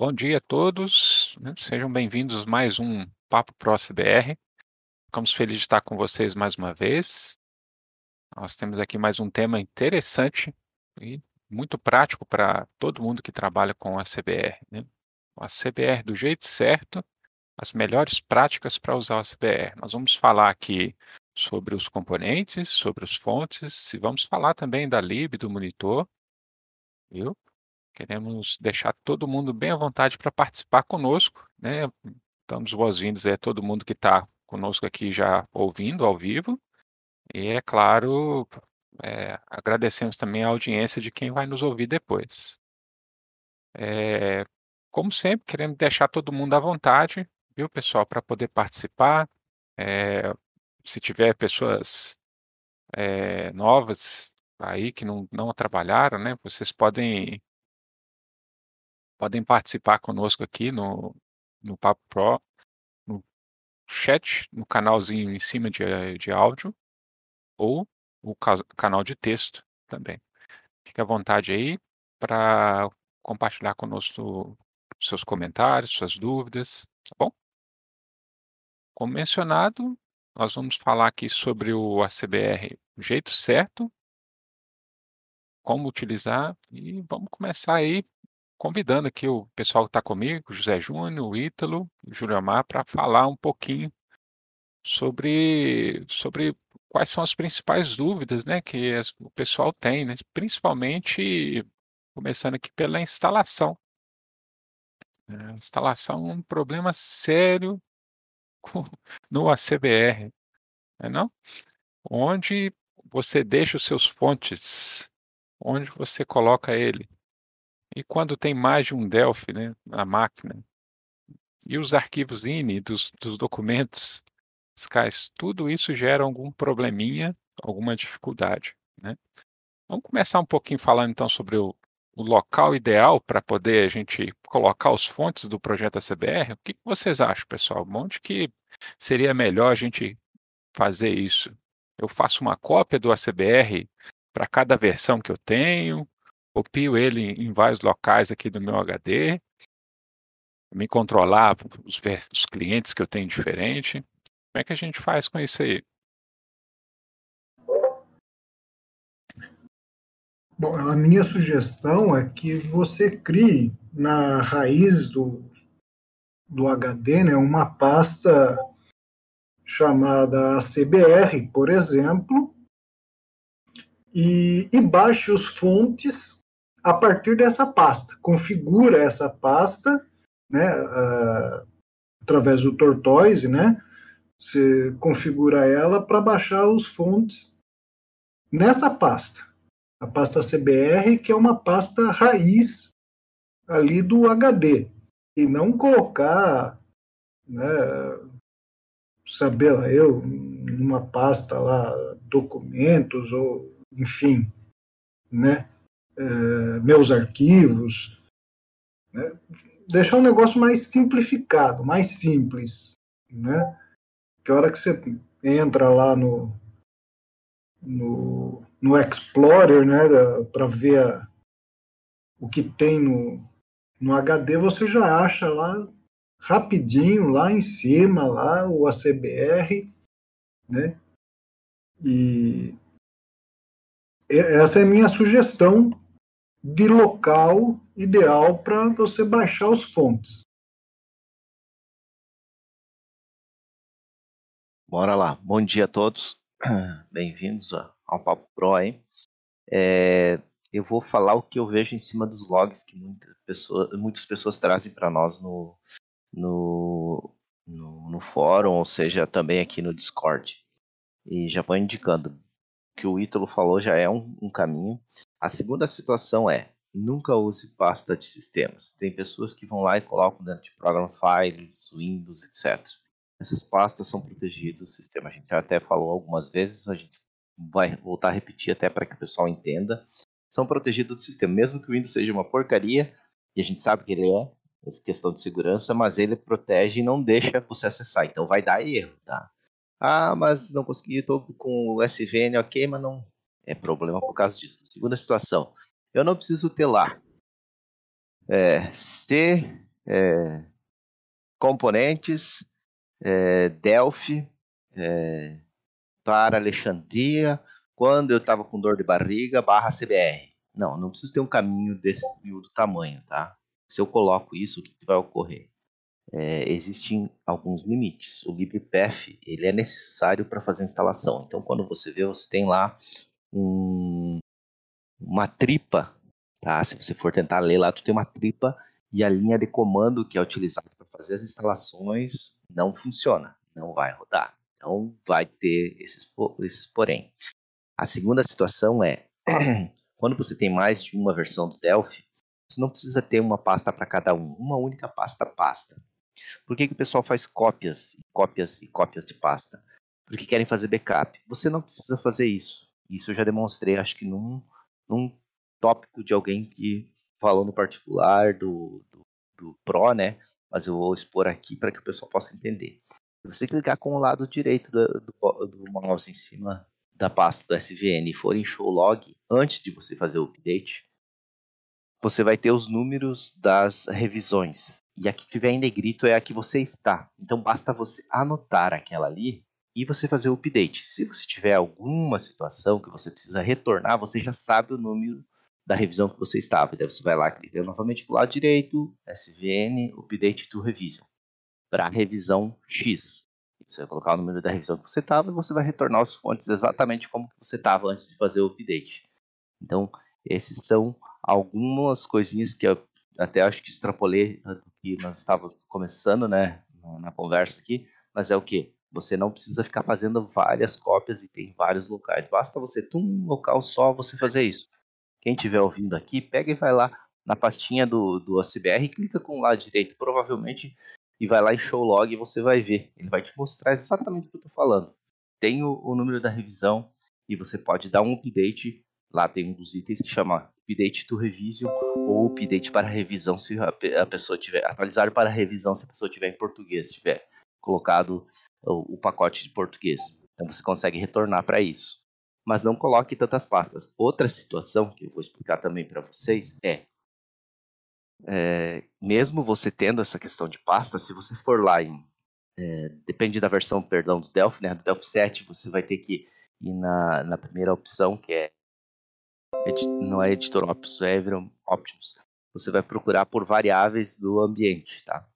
Bom dia a todos, né? sejam bem-vindos mais um Papo Pro CBR. Ficamos felizes de estar com vocês mais uma vez. Nós temos aqui mais um tema interessante e muito prático para todo mundo que trabalha com a CBR. Né? A CBR do jeito certo, as melhores práticas para usar a CBR. Nós vamos falar aqui sobre os componentes, sobre os fontes, e vamos falar também da lib, do monitor, viu? Queremos deixar todo mundo bem à vontade para participar conosco, né? Damos boas-vindas a todo mundo que está conosco aqui já ouvindo ao vivo. E, é claro, é, agradecemos também a audiência de quem vai nos ouvir depois. É, como sempre, queremos deixar todo mundo à vontade, viu, pessoal, para poder participar. É, se tiver pessoas é, novas aí que não, não trabalharam, né, vocês podem podem participar conosco aqui no, no Papo Pro, no chat, no canalzinho em cima de, de áudio, ou o canal de texto também. Fique à vontade aí para compartilhar conosco seus comentários, suas dúvidas, tá bom? Como mencionado, nós vamos falar aqui sobre o ACBR do jeito certo, como utilizar e vamos começar aí convidando aqui o pessoal que está comigo, José Júnior, o Ítalo, o Júlio Amar, para falar um pouquinho sobre, sobre quais são as principais dúvidas né, que o pessoal tem, né, principalmente começando aqui pela instalação. A instalação é um problema sério no ACBR, né, não? onde você deixa os seus fontes, onde você coloca ele. E quando tem mais de um Delphi né, na máquina, e os arquivos INI dos, dos documentos SCAS, tudo isso gera algum probleminha, alguma dificuldade. Né? Vamos começar um pouquinho falando então sobre o, o local ideal para poder a gente colocar os fontes do projeto ACBR. O que vocês acham, pessoal? Onde que seria melhor a gente fazer isso? Eu faço uma cópia do ACBR para cada versão que eu tenho, copio ele em vários locais aqui do meu HD, me controlar os, os clientes que eu tenho diferente. Como é que a gente faz com isso aí? Bom, a minha sugestão é que você crie na raiz do, do HD né, uma pasta chamada CBR, por exemplo, e, e baixe os fontes a partir dessa pasta. Configura essa pasta, né, uh, através do Tortoise, né? Você configura ela para baixar os fontes nessa pasta. A pasta CBR, que é uma pasta raiz ali do HD. E não colocar, né, saber lá, eu, numa pasta lá, documentos, ou enfim, né? Eh, meus arquivos, né? deixar um negócio mais simplificado, mais simples, né? Que a hora que você entra lá no no, no Explorer, né, para ver a, o que tem no, no HD, você já acha lá rapidinho, lá em cima, lá o ACBR, né? E essa é a minha sugestão de local ideal para você baixar os fontes. Bora lá. Bom dia a todos. Bem-vindos ao Papo Pro, hein? É, eu vou falar o que eu vejo em cima dos logs que muitas pessoas, muitas pessoas trazem para nós no, no, no, no, fórum, ou seja, também aqui no Discord. E já vou indicando que o Ítalo falou já é um, um caminho. A segunda situação é nunca use pasta de sistemas. Tem pessoas que vão lá e colocam dentro de program files, Windows, etc. Essas pastas são protegidas do sistema. A gente já até falou algumas vezes, a gente vai voltar a repetir até para que o pessoal entenda. São protegidos do sistema, mesmo que o Windows seja uma porcaria, e a gente sabe que ele é, essa questão de segurança, mas ele protege e não deixa você acessar. Então vai dar erro, tá? Ah, mas não consegui, estou com o SVN ok, mas não é problema por causa disso. Segunda situação, eu não preciso ter lá. É, se é, componentes, é, Delphi, é, para Alexandria, quando eu estava com dor de barriga, barra CBR. Não, não preciso ter um caminho desse do tamanho, tá? Se eu coloco isso, o que, vai ocorrer? É, existem alguns limites. O LibrePath ele é necessário para fazer a instalação. Então, quando você vê, você tem lá um, uma tripa, tá? Se você for tentar ler lá, tu tem uma tripa e a linha de comando que é utilizada para fazer as instalações não funciona, não vai rodar. Então, vai ter esses, esses porém. A segunda situação é quando você tem mais de uma versão do Delphi, você não precisa ter uma pasta para cada um, uma única pasta pasta. Por que, que o pessoal faz cópias, cópias e cópias de pasta? Porque querem fazer backup. Você não precisa fazer isso. Isso eu já demonstrei, acho que num, num tópico de alguém que falou no particular do, do, do Pro, né? Mas eu vou expor aqui para que o pessoal possa entender. Se você clicar com o lado direito do, do, do mouse em cima da pasta do SVN e for em show log antes de você fazer o update, você vai ter os números das revisões. E a que tiver em negrito é a que você está. Então basta você anotar aquela ali e você fazer o update. Se você tiver alguma situação que você precisa retornar, você já sabe o número da revisão que você estava. Você vai lá, clica novamente para o lado direito, SVN, Update to Revision, para revisão X. Você vai colocar o número da revisão que você estava e você vai retornar os fontes exatamente como que você estava antes de fazer o update. Então, esses são algumas coisinhas que eu até acho que extrapolei do que nós estávamos começando, né, na conversa aqui, mas é o que? Você não precisa ficar fazendo várias cópias e tem vários locais. Basta você ter um local só você fazer isso. Quem estiver ouvindo aqui, pega e vai lá na pastinha do, do OCBR, clica com o lado direito, provavelmente, e vai lá em show log e você vai ver. Ele vai te mostrar exatamente o que eu estou falando. Tem o, o número da revisão e você pode dar um update. Lá tem um dos itens que chama update to revision ou update para revisão se a, a pessoa tiver atualizar para revisão se a pessoa tiver em português, tiver colocado o, o pacote de português. Então você consegue retornar para isso. Mas não coloque tantas pastas. Outra situação que eu vou explicar também para vocês é, é, mesmo você tendo essa questão de pasta, se você for lá em é, depende da versão, perdão, do Delphi, né? Do Delphi 7, você vai ter que ir na, na primeira opção, que é não é editor Optimus, é Optimus. Você vai procurar por variáveis do ambiente, tá?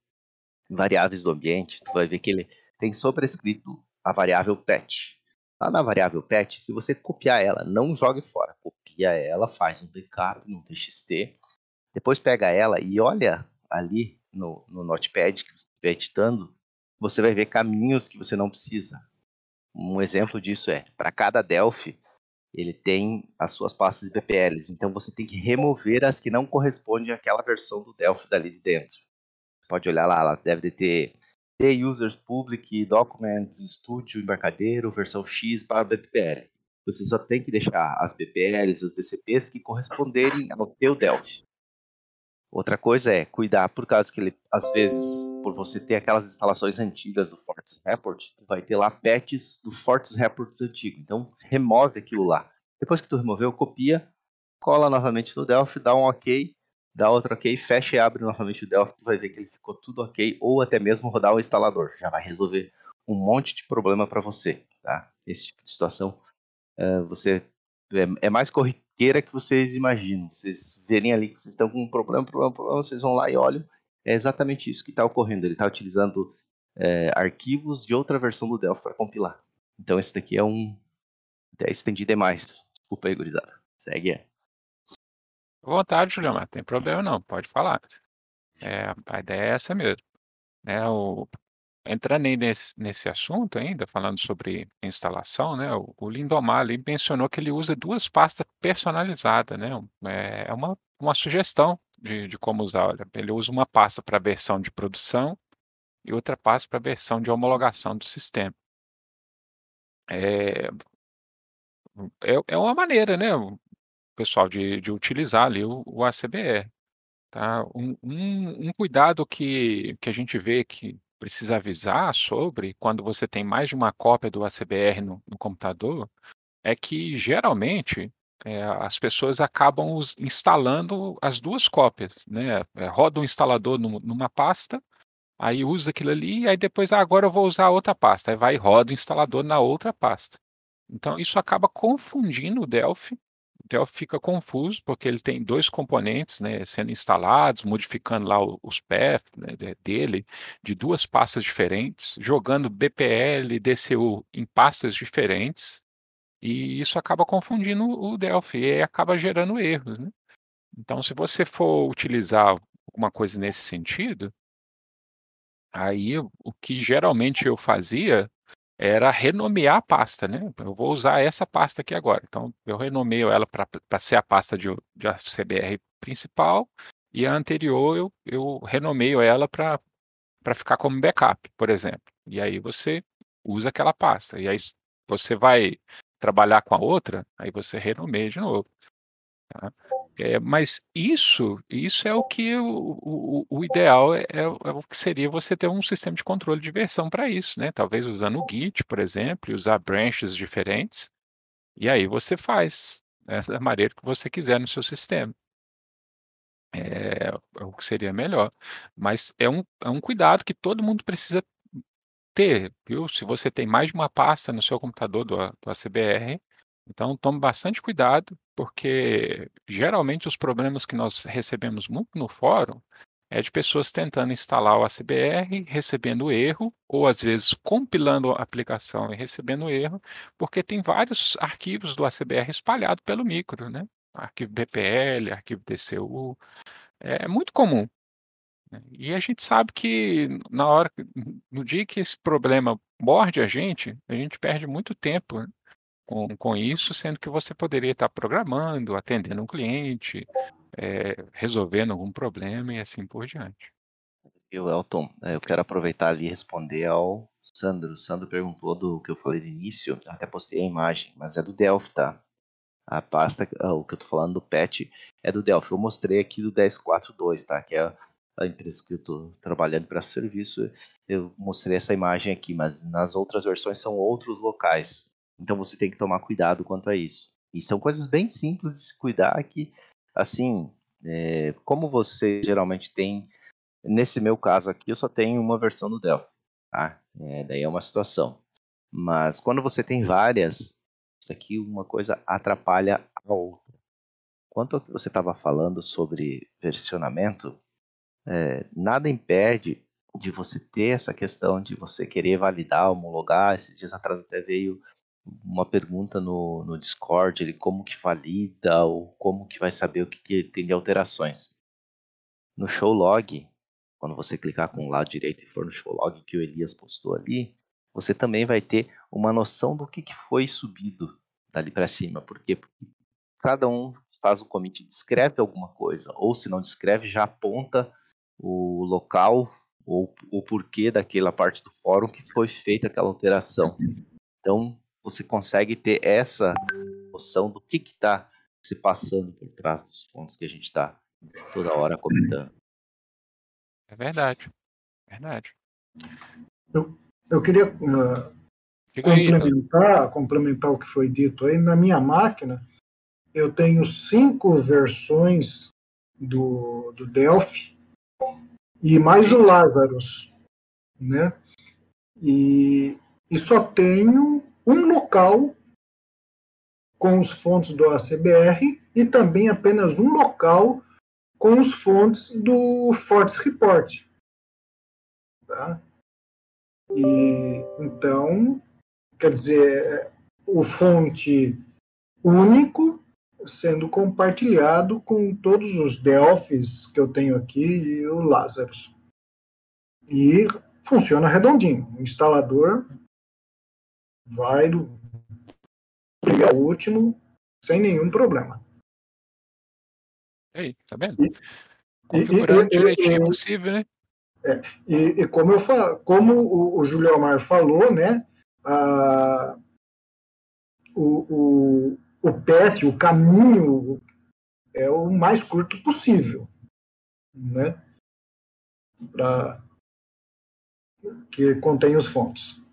Variáveis do ambiente, tu vai ver que ele tem sobrescrito a variável pet. Lá na variável pet, se você copiar ela, não jogue fora. Copia ela, faz um backup no TXT, depois pega ela e olha ali no, no Notepad que você estiver editando, você vai ver caminhos que você não precisa. Um exemplo disso é, para cada Delphi, ele tem as suas pastas BPLs. Então você tem que remover as que não correspondem àquela versão do Delphi dali de dentro. Pode olhar lá, ela deve ter T Users Public, Documents, Studio, Embarcadeiro, versão X para BPL. Você só tem que deixar as BPLs, as DCPs que corresponderem ao teu Delphi. Outra coisa é cuidar, por causa que ele, às vezes, por você ter aquelas instalações antigas do Fortes Report, tu vai ter lá patches do Fortes Reports antigo. Então, remove aquilo lá. Depois que tu removeu, copia, cola novamente no Delphi, dá um OK, dá outro OK, fecha e abre novamente o Delphi, tu vai ver que ele ficou tudo OK, ou até mesmo rodar o instalador. Já vai resolver um monte de problema para você, tá? Esse tipo de situação, uh, você é, é mais corriqueiro queira que vocês imaginam. Vocês verem ali que vocês estão com um problema, problema, problema, vocês vão lá e olham. É exatamente isso que está ocorrendo. Ele está utilizando é, arquivos de outra versão do Delphi para compilar. Então esse daqui é um. Até estendi demais. Desculpa aí, gurizada. Segue vontade, Julião, não tem problema não, pode falar. É, a ideia é essa mesmo. Né, o, Entrando nesse, nesse assunto ainda, falando sobre instalação, né, o, o Lindomar ali mencionou que ele usa duas pastas personalizadas, né, é, é uma, uma sugestão de, de como usar. Olha, ele usa uma pasta para versão de produção e outra pasta para versão de homologação do sistema. É, é, é uma maneira, né, pessoal, de, de utilizar ali o, o ACBR. Tá? Um, um, um cuidado que, que a gente vê que precisa avisar sobre quando você tem mais de uma cópia do ACBR no, no computador é que geralmente é, as pessoas acabam instalando as duas cópias, né? É, roda um instalador numa pasta, aí usa aquilo ali, aí depois, ah, agora eu vou usar outra pasta, aí vai e roda o instalador na outra pasta. Então, isso acaba confundindo o Delphi, Delphi fica confuso, porque ele tem dois componentes né, sendo instalados, modificando lá os paths né, dele, de duas pastas diferentes, jogando BPL e DCU em pastas diferentes, e isso acaba confundindo o Delphi e acaba gerando erros. Né? Então, se você for utilizar alguma coisa nesse sentido, aí o que geralmente eu fazia era renomear a pasta, né? Eu vou usar essa pasta aqui agora. Então, eu renomeio ela para ser a pasta de, de CBR principal e a anterior eu, eu renomeio ela para ficar como backup, por exemplo. E aí você usa aquela pasta. E aí você vai trabalhar com a outra, aí você renomeia de novo. Tá? É, mas isso, isso é o que o, o, o ideal é, é, é, o que seria você ter um sistema de controle de versão para isso, né? Talvez usando o Git, por exemplo, e usar branches diferentes, e aí você faz né, da maneira que você quiser no seu sistema. É, é o que seria melhor. Mas é um, é um cuidado que todo mundo precisa ter, viu? Se você tem mais de uma pasta no seu computador do, do ACBR, então tome bastante cuidado, porque geralmente os problemas que nós recebemos muito no fórum é de pessoas tentando instalar o ACBR, recebendo erro, ou às vezes compilando a aplicação e recebendo erro, porque tem vários arquivos do ACBR espalhados pelo micro, né? Arquivo BPL, arquivo DCU, é muito comum. Né? E a gente sabe que na hora, no dia que esse problema morde a gente, a gente perde muito tempo né? Com, com isso, sendo que você poderia estar programando, atendendo um cliente, é, resolvendo algum problema e assim por diante. Eu, Elton, é, eu quero aproveitar ali e responder ao Sandro. O Sandro perguntou do que eu falei no início, até postei a imagem, mas é do Delphi, tá? A pasta, ah, o que eu tô falando do patch é do Delphi. Eu mostrei aqui do 10.4.2, tá? Que é a empresa que eu estou trabalhando para serviço. Eu mostrei essa imagem aqui, mas nas outras versões são outros locais. Então você tem que tomar cuidado quanto a isso. E são coisas bem simples de se cuidar que, assim, é, como você geralmente tem, nesse meu caso aqui, eu só tenho uma versão do Delphi, tá? É, daí é uma situação. Mas quando você tem várias, isso aqui uma coisa atrapalha a outra. Quanto ao que você estava falando sobre versionamento, é, nada impede de você ter essa questão de você querer validar, homologar. Esses dias atrás até veio uma pergunta no, no Discord, ele como que valida ou como que vai saber o que, que tem de alterações. No show log, quando você clicar com o lado direito e for no show log que o Elias postou ali, você também vai ter uma noção do que, que foi subido dali para cima. Porque cada um faz um commit, descreve alguma coisa, ou se não descreve, já aponta o local ou o porquê daquela parte do fórum que foi feita aquela alteração. Então, você consegue ter essa noção do que está se passando por trás dos fontes que a gente está toda hora comentando. É verdade. Verdade. Eu, eu queria uh, complementar, aí, complementar o que foi dito aí. Na minha máquina, eu tenho cinco versões do, do Delphi e mais o Lazarus, né? E, e só tenho um local com os fontes do ACBR e também apenas um local com os fontes do Fortes Report. Tá? E, então, quer dizer, o fonte único sendo compartilhado com todos os Delphis que eu tenho aqui e o Lazarus. E funciona redondinho. O instalador vai do ao último sem nenhum problema. Aí, tá vendo? E, Configurando e, direitinho e, possível, né? É, e, e, como eu falo, como o, o Julio Omar falou, né? A, o, o, o PET, o caminho é o mais curto possível, né? Para que contém os fontes.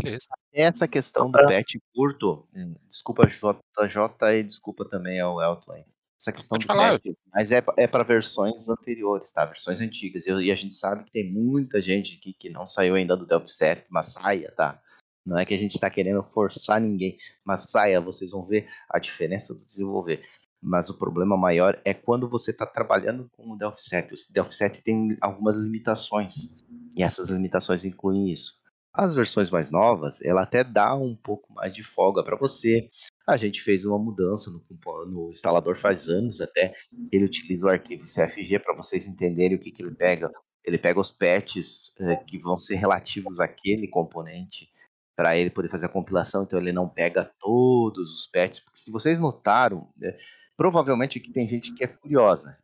Beleza. Essa questão do patch curto, hum, desculpa JJ e desculpa também ao Elton. Essa questão Pode do falar. patch, mas é, é para versões anteriores, tá? Versões antigas. E, e, a gente sabe que tem muita gente aqui que não saiu ainda do Delphi 7, mas saia, tá? Não é que a gente está querendo forçar ninguém, mas saia, vocês vão ver a diferença do desenvolver. Mas o problema maior é quando você está trabalhando com o Delphi 7. O Delphi 7 tem algumas limitações, e essas limitações incluem isso. As versões mais novas, ela até dá um pouco mais de folga para você. A gente fez uma mudança no, no, instalador faz anos até. Ele utiliza o arquivo CFG para vocês entenderem o que, que ele pega. Ele pega os patches é, que vão ser relativos àquele componente para ele poder fazer a compilação, então ele não pega todos os patches, porque se vocês notaram, né, provavelmente aqui tem gente que é curiosa.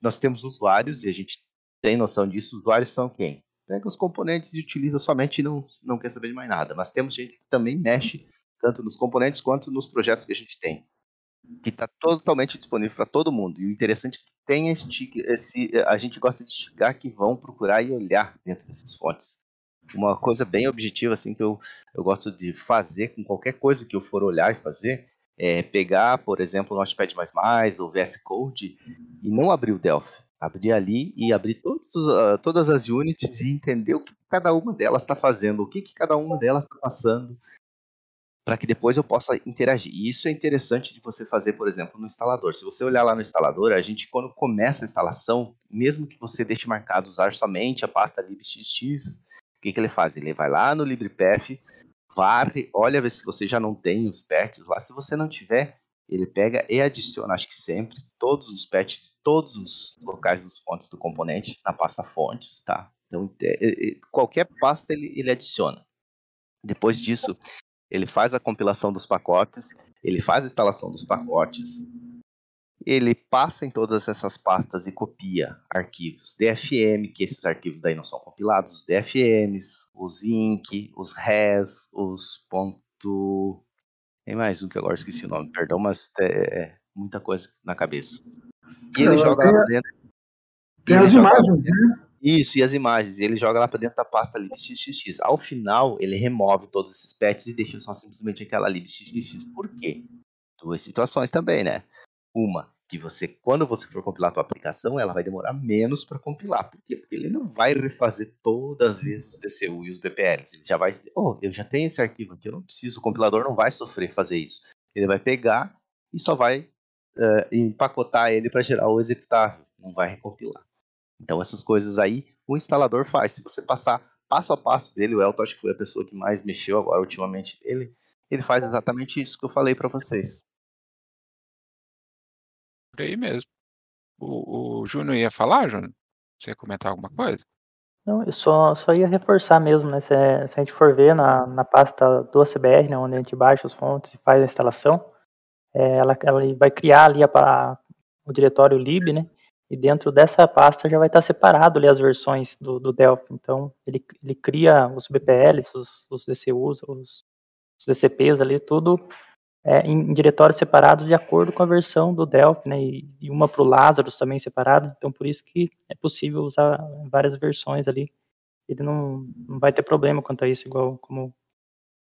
Nós temos usuários e a gente tem noção disso. Usuários são quem? Pega os componentes e utiliza somente e não, não quer saber de mais nada. Mas temos gente que também mexe tanto nos componentes quanto nos projetos que a gente tem, que está totalmente disponível para todo mundo. E o interessante é que tem esse, esse, a gente gosta de chegar que vão procurar e olhar dentro dessas fontes uma coisa bem objetiva assim que eu, eu gosto de fazer com qualquer coisa que eu for olhar e fazer é pegar, por exemplo, o Notepad++ ou VS Code e não abrir o Delphi. Abrir ali e abrir todos, uh, todas as units e entender o que cada uma delas está fazendo, o que, que cada uma delas está passando, para que depois eu possa interagir. E isso é interessante de você fazer, por exemplo, no instalador. Se você olhar lá no instalador, a gente, quando começa a instalação, mesmo que você deixe marcado usar somente a pasta libxx, o que, que ele faz? Ele vai lá no LibrePath, varre, olha ver se você já não tem os patches lá. Se você não tiver, ele pega e adiciona, acho que sempre, todos os patches de todos os locais dos fontes do componente na pasta fontes, tá? Então, qualquer pasta ele, ele adiciona. Depois disso, ele faz a compilação dos pacotes, ele faz a instalação dos pacotes, ele passa em todas essas pastas e copia arquivos DFM, que esses arquivos daí não são compilados, os DFMs, os INC, os RES, os ponto... Tem mais um que agora esqueci o nome, perdão, mas é, é muita coisa na cabeça. E ele joga lá pra dentro. Tem as imagens, né? Isso, e as imagens. E ele joga lá para dentro da pasta libxxx. Ao final, ele remove todos esses patches e deixa só simplesmente aquela libxxx. Por quê? Duas situações também, né? Uma, que você, quando você for compilar a tua aplicação, ela vai demorar menos para compilar. Por quê? Porque ele não vai refazer todas as vezes os DCU e os BPLs. Ele já vai, oh, eu já tenho esse arquivo aqui, eu não preciso, o compilador não vai sofrer fazer isso. Ele vai pegar e só vai uh, empacotar ele para gerar o executável, não vai recompilar. Então essas coisas aí o instalador faz. Se você passar passo a passo dele, o Elton acho que foi a pessoa que mais mexeu agora ultimamente dele, ele faz exatamente isso que eu falei para vocês por aí mesmo. O, o Júnior ia falar, Júnior? Você ia comentar alguma coisa? Não, eu só, só ia reforçar mesmo, né? Se, se a gente for ver na, na pasta do ACBR, né, onde a gente baixa os fontes e faz a instalação, é, ela, ela vai criar ali a, a, o diretório lib, né? E dentro dessa pasta já vai estar separado ali as versões do, do Delphi. Então, ele, ele cria os BPLs, os, os DCUs, os, os DCPs ali, tudo é, em, diretórios separados de acordo com a versão do Delphi, né, e, e uma para o Lazarus também separada, então por isso que é possível usar várias versões ali, ele não, não vai ter problema quanto a isso, igual como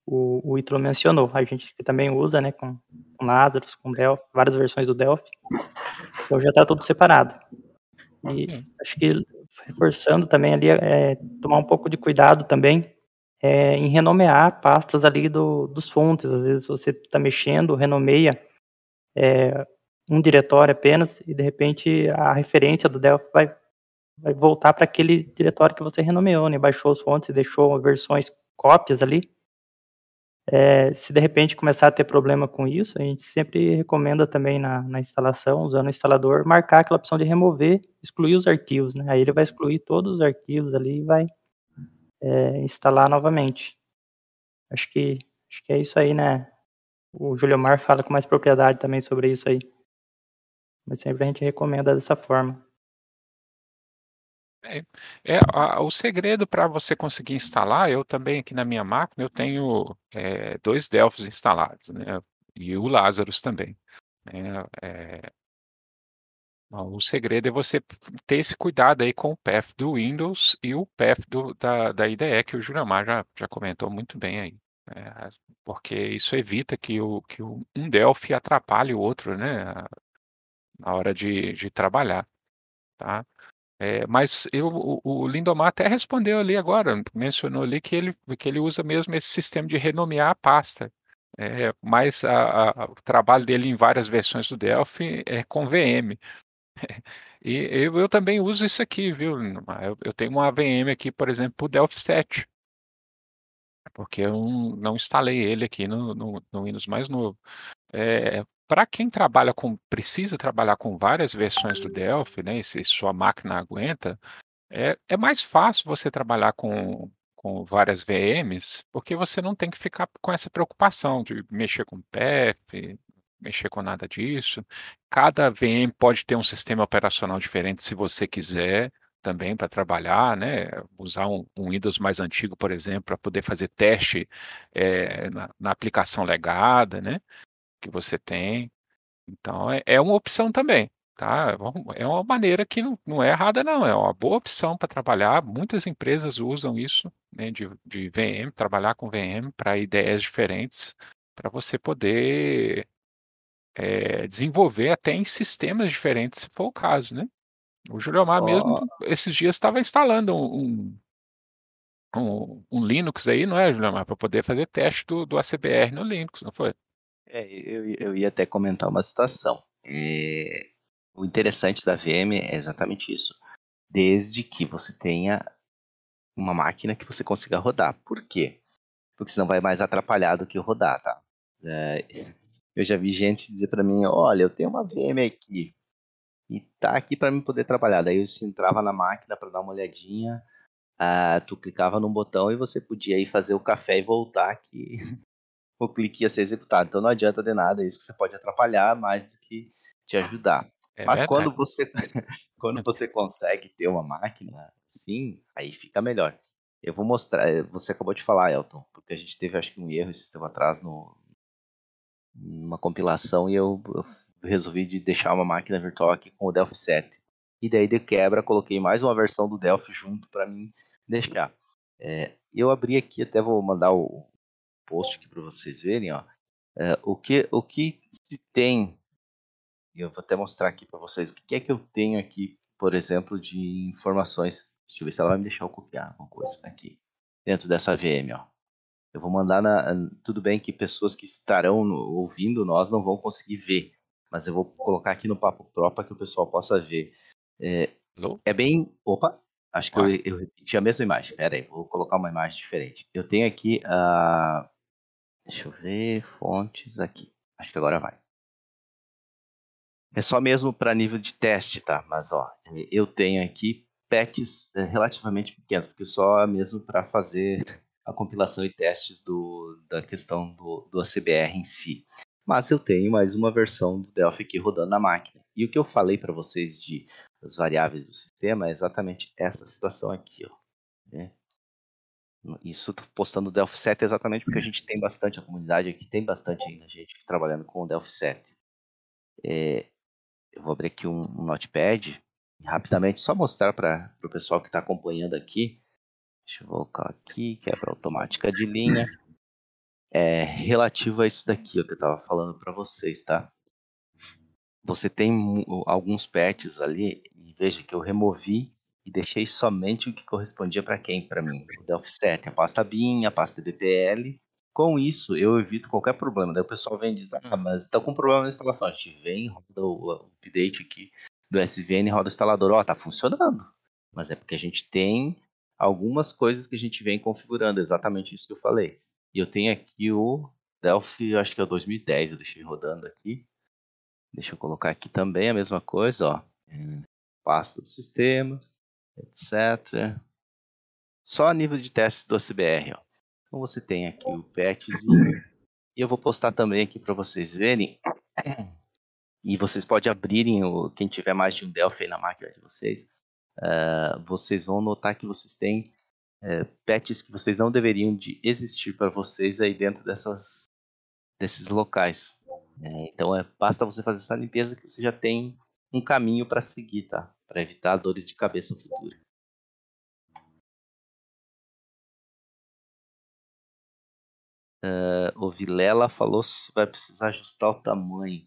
o, o Itro mencionou, a gente também usa, né, com, com Lazarus, com Delphi, várias versões do Delphi, então já está tudo separado. E acho que reforçando também ali, é, tomar um pouco de cuidado também é, em renomear pastas ali do, dos fontes. Às vezes você está mexendo, renomeia é, um diretório apenas e de repente a referência do Delphi vai, vai voltar para aquele diretório que você renomeou, né? baixou as fontes e deixou versões cópias ali. É, se de repente começar a ter problema com isso, a gente sempre recomenda também na, na, instalação, usando o instalador, marcar aquela opção de remover, excluir os arquivos, né? Aí ele vai excluir todos os arquivos ali e vai é, instalar novamente. Acho que, acho que é isso aí, né? O Julio Mar fala com mais propriedade também sobre isso aí. Mas sempre a gente recomenda dessa forma. É, é a, o segredo para você conseguir instalar, eu também aqui na minha máquina, eu tenho é, dois Delphos instalados, né? E o Lazarus também. Né? É, o segredo é você ter esse cuidado aí com o path do Windows e o path do, da, da IDE, que o Juramar já, já comentou muito bem aí. É, porque isso evita que, o, que um Delphi atrapalhe o outro, né? Na hora de, de trabalhar, tá? É, mas eu, o, o, Lindomar até respondeu ali agora, mencionou ali que ele, que ele usa mesmo esse sistema de renomear a pasta. É, mas a, a, o trabalho dele em várias versões do Delphi é com VM. E eu, eu também uso isso aqui, viu? Eu, eu tenho uma VM aqui, por exemplo, o Delphi 7 porque eu não, instalei ele aqui no, no, no Windows mais novo. É, para quem trabalha com, precisa trabalhar com várias versões do Delphi, né, se sua máquina aguenta, é, é mais fácil você trabalhar com, com várias VMs, porque você não tem que ficar com essa preocupação de mexer com PF, mexer com nada disso. Cada VM pode ter um sistema operacional diferente se você quiser também para trabalhar, né? Usar um, um, Windows mais antigo, por exemplo, para poder fazer teste é, na, na, aplicação legada, né? Que você tem. Então é, é uma opção também, tá? É uma maneira que não, não é errada, não. É uma boa opção para trabalhar. Muitas empresas usam isso, né? De, de VM, trabalhar com VM para ideias diferentes, para você poder é, desenvolver até em sistemas diferentes, se for o caso, né? O Juliomar oh. mesmo, esses dias, estava instalando um, um, um, Linux aí, não é, Juliomar? Para poder fazer teste do, do ACBR no Linux, não foi? É, eu, eu ia até comentar uma situação. É, o interessante da VM é exatamente isso. Desde que você tenha uma máquina que você consiga rodar. Por quê? Porque senão vai mais atrapalhar do que rodar, tá? É, eu já vi gente dizer para mim, olha, eu tenho uma VM aqui, e tá aqui para mim poder trabalhar. Daí você entrava na máquina para dar uma olhadinha, uh, tu clicava num botão e você podia ir fazer o café e voltar que o clique ia ser executado. Então não adianta de nada, isso que você pode atrapalhar mais do que te ajudar. É Mas verdade. quando você quando você consegue ter uma máquina assim, aí fica melhor. Eu vou mostrar, eh, você acabou de falar, Elton, porque a gente teve acho que um erro esse tempo atrás no numa compilação e eu, eu resolvi de deixar uma máquina virtual aqui com o Delphi 7. E daí de quebra coloquei mais uma versão do Delphi junto para mim deixar. É, eu abri aqui, até vou mandar o post aqui para vocês verem, ó. É, o que o que se tem, eu vou até mostrar aqui para vocês o que é que eu tenho aqui, por exemplo, de informações. Deixa eu ver se ela vai me deixar eu copiar alguma coisa aqui dentro dessa VM, ó. Eu vou mandar na. Tudo bem que pessoas que estarão ouvindo nós não vão conseguir ver, mas eu vou colocar aqui no Papo Pro para que o pessoal possa ver. É, é bem. Opa! Acho que ah. eu, eu repeti a mesma imagem. Pera aí, vou colocar uma imagem diferente. Eu tenho aqui a. Deixa eu ver. Fontes aqui. Acho que agora vai. É só mesmo para nível de teste, tá? Mas ó, eu tenho aqui patches é, relativamente pequenos, porque só mesmo para fazer a compilação e testes do, da questão do, do ACBR em si mas eu tenho mais uma versão do Delphi aqui rodando na máquina. E o que eu falei para vocês de as variáveis do sistema é exatamente essa situação aqui, ó. Né? Isso postando o Delphi 7 exatamente porque a gente tem bastante, a comunidade aqui tem bastante ainda gente trabalhando com o Delphi 7. É, eu vou abrir aqui um, um notepad rapidamente só mostrar para o pessoal que está acompanhando aqui. Deixa eu colocar aqui, quebra automática de linha é, relativo a isso daqui ó, que eu estava falando para vocês, tá? Você tem alguns patches ali, e veja que eu removi e deixei somente o que correspondia para quem? Para mim. O Delphi 7, a pasta BIM, a pasta BPL. Com isso, eu evito qualquer problema. Daí o pessoal vem e diz, ah, mas está com problema na instalação. A gente vem, roda o update aqui do SVN, roda o instalador. Ó, oh, tá funcionando. Mas é porque a gente tem algumas coisas que a gente vem configurando, exatamente isso que eu falei. E eu tenho aqui o Delphi, acho que é o 2010, eu deixei rodando aqui. Deixa eu colocar aqui também a mesma coisa, ó. Pasta do sistema, etc. Só a nível de testes do ACBR, ó. Então você tem aqui o patchzinho. E eu vou postar também aqui para vocês verem. E vocês podem abrirem, o, quem tiver mais de um Delphi na máquina de vocês, uh, vocês vão notar que vocês têm é, patches que vocês não deveriam de existir para vocês aí dentro dessas, desses locais. É, então é, basta você fazer essa limpeza que você já tem um caminho para seguir, tá? Para evitar dores de cabeça futura. Uh, o Vilela falou se vai precisar ajustar o tamanho.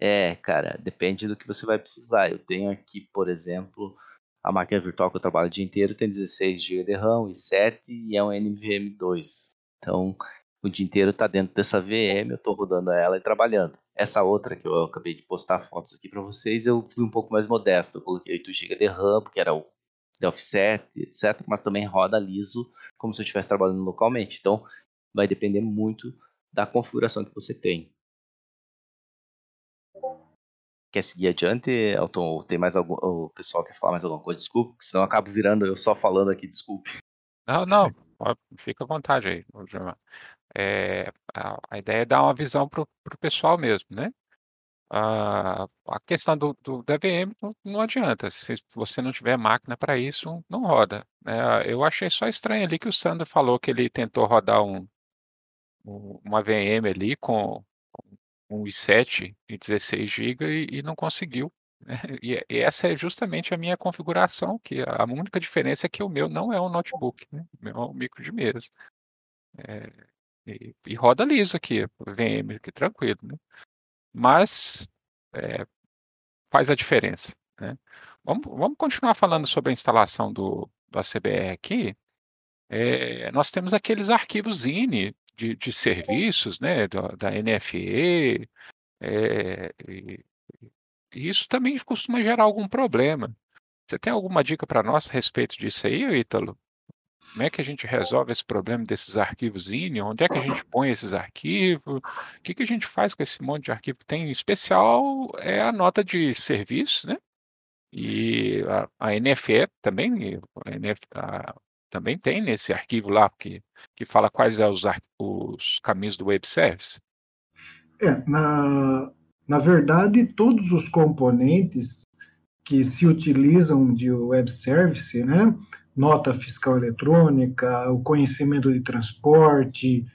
É, cara, depende do que você vai precisar. Eu tenho aqui, por exemplo, a máquina virtual que eu trabalho o dia inteiro tem 16 GB de RAM e 7 e é um NVMe2. Então, o dia inteiro está dentro dessa VM, eu estou rodando ela e trabalhando. Essa outra que eu acabei de postar fotos aqui para vocês, eu fui um pouco mais modesto. Eu coloquei 8 GB de RAM, porque era o offset, etc. Mas também roda liso, como se eu estivesse trabalhando localmente. Então, vai depender muito da configuração que você tem. Quer seguir adiante, Elton? Tem mais algum. O pessoal quer falar mais alguma coisa? Desculpe, senão eu acabo virando eu só falando aqui, desculpe. Não, não, fica à vontade aí. É, a, a, ideia é dar uma visão para o pessoal mesmo, né? A, a questão do, do DVM não, não, adianta, se você não tiver máquina para isso, não roda. É, eu achei só estranho ali que o Sandro falou que ele tentou rodar um, um uma VM ali com, com um i7 e 16 GB e, e não conseguiu. Né? E, e, essa é justamente a minha configuração, que a única diferença é que o meu não é um notebook, né? o meu é um micro de mesa. É, e, e, roda liso aqui, VM aqui, tranquilo, né? Mas é, faz a diferença, né? Vamos, vamos continuar falando sobre a instalação do, do ACBR aqui. É, nós temos aqueles arquivos INI de, de serviços, né, da, da NFE, é, e, e isso também costuma gerar algum problema. Você tem alguma dica para nós a respeito disso aí, Ítalo? Como é que a gente resolve esse problema desses arquivos? Onde é que a gente põe esses arquivos? O que, que a gente faz com esse monte de arquivo tem? Em especial é a nota de serviço, né? E a, a NFE também, a NF, a, também tem nesse arquivo lá que, que fala quais são é os, os caminhos do web service. É, na, na verdade, todos os componentes que se utilizam de web service, né, nota fiscal eletrônica, o conhecimento de transporte,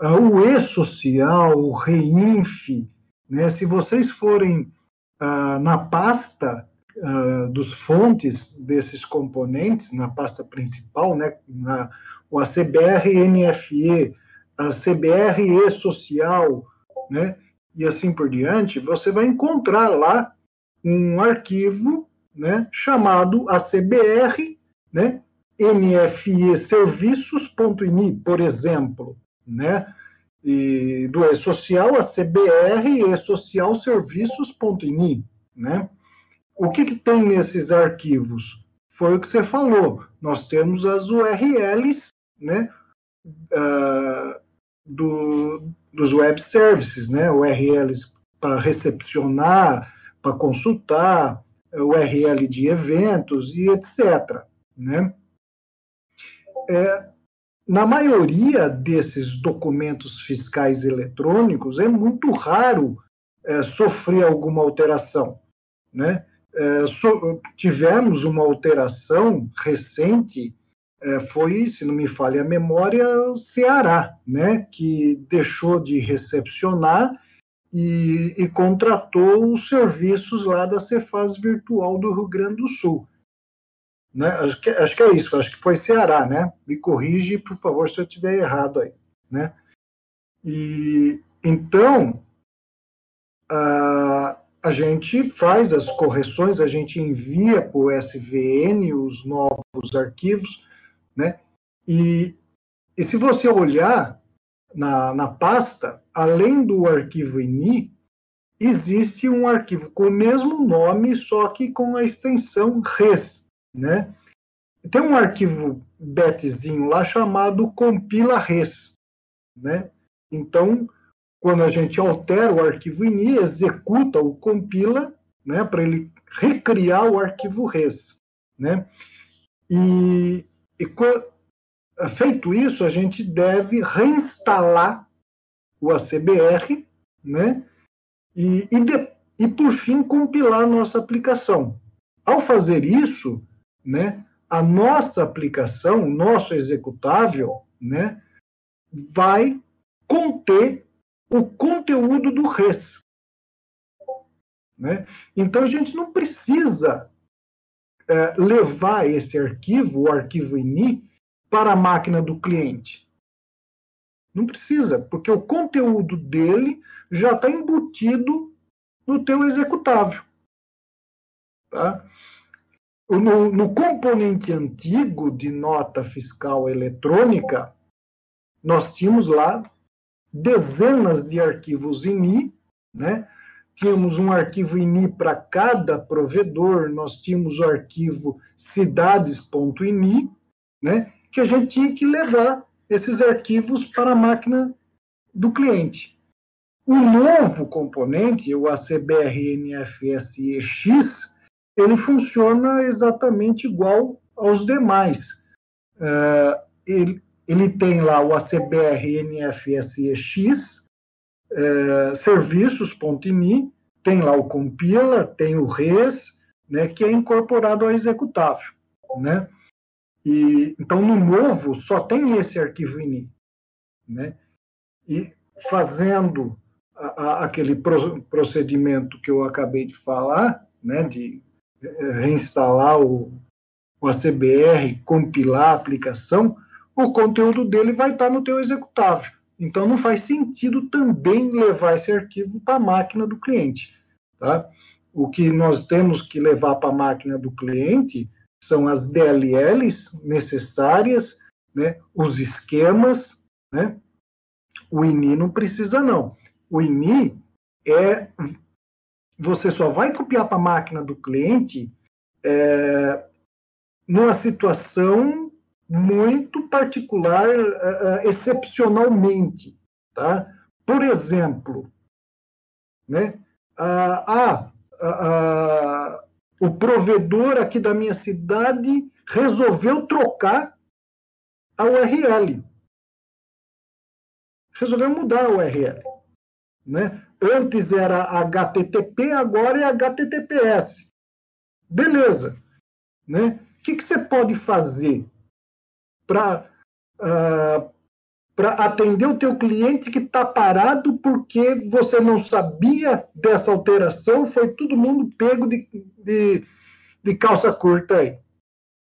uh, o e-social, o REINF, né, se vocês forem uh, na pasta uh, dos fontes desses componentes, na pasta principal, né, na, o ACBR NFE, a CBR E-Social, né, e assim por diante, você vai encontrar lá um arquivo né, chamado ACBR né, NFE serviços.ini, por exemplo, né? E do E-Social, a CBR E-Social serviços.ini, né? O que, que tem nesses arquivos? Foi o que você falou. Nós temos as URLs, né? Uh, do, dos web services, né? URLs para recepcionar, para consultar, URL de eventos e etc. Né? É, na maioria desses documentos fiscais eletrônicos, é muito raro é, sofrer alguma alteração. Né? É, so, tivemos uma alteração recente é, foi, se não me falha a memória, o Ceará, né, que deixou de recepcionar e, e, contratou os serviços lá da Cefaz Virtual do Rio Grande do Sul. Né? Acho, que, acho que é isso, acho que foi Ceará, né? Me corrige, por favor, se eu estiver errado aí, né? E então a gente faz as correções, a gente envia para o SVN os novos arquivos, né? E, e se você olhar na, na pasta, além do arquivo INI, existe um arquivo com o mesmo nome, só que com a extensão res, né? Tem um arquivo betzinho lá chamado compila res, né? Então, quando a gente altera o arquivo ini, executa o compila, né, para ele recriar o arquivo res, né? E, e feito isso, a gente deve reinstalar o ACBR, né? E, e, de, e por fim compilar a nossa aplicação. Ao fazer isso, né, a nossa aplicação, nosso executável, né, vai conter o conteúdo do res. Né? Então a gente não precisa é, levar esse arquivo, o arquivo ini, para a máquina do cliente. Não precisa, porque o conteúdo dele já está embutido no teu executável. Tá? No, no, componente antigo de nota fiscal eletrônica, nós tínhamos lá dezenas de arquivos INI, né? Tínhamos um arquivo INI para cada provedor, nós tínhamos o arquivo cidades.ini, né? Que a gente tinha que levar esses arquivos para a máquina do cliente. O novo componente, o ACBR-NFSEX, ele funciona exatamente igual aos demais. Uh, ele, ele tem lá o ACBR NFSEX, uh, serviços.ini, tem lá o compila, tem o res, né, que é incorporado ao executável. Né? E, então, no novo, só tem esse arquivo ini. Né? E fazendo a, a, aquele pro, procedimento que eu acabei de falar, né, de eh, reinstalar o, o ACBR, compilar a aplicação, o conteúdo dele vai estar no teu executável. Então não faz sentido também levar esse arquivo para a máquina do cliente. Tá? O que nós temos que levar para a máquina do cliente são as DLLs necessárias, né, os esquemas, né? O INI não precisa não. O INI é você só vai copiar para a máquina do cliente é, numa situação muito particular, é excepcionalmente, tá? Por exemplo, né? Ah, ah, ah, o provedor aqui da minha cidade resolveu trocar a URL. Resolveu mudar a URL. Né? Antes era HTTP, agora é HTTPS. Beleza. Né? O que, que você pode fazer para uh, para atender o teu cliente que está parado porque você não sabia dessa alteração, foi todo mundo pego de, de, de calça curta aí.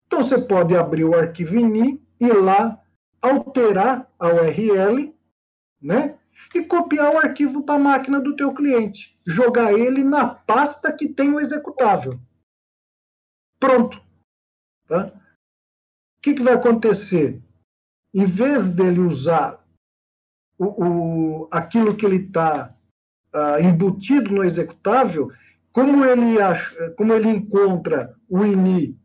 Então você pode abrir o arquivo INI, ir lá, alterar a URL, né? e copiar o arquivo para a máquina do teu cliente, jogar ele na pasta que tem o executável. Pronto. Tá? O que, que vai acontecer? Em vez dele usar o, o aquilo que ele está ah, embutido no executável, como ele, acha, como ele encontra o INI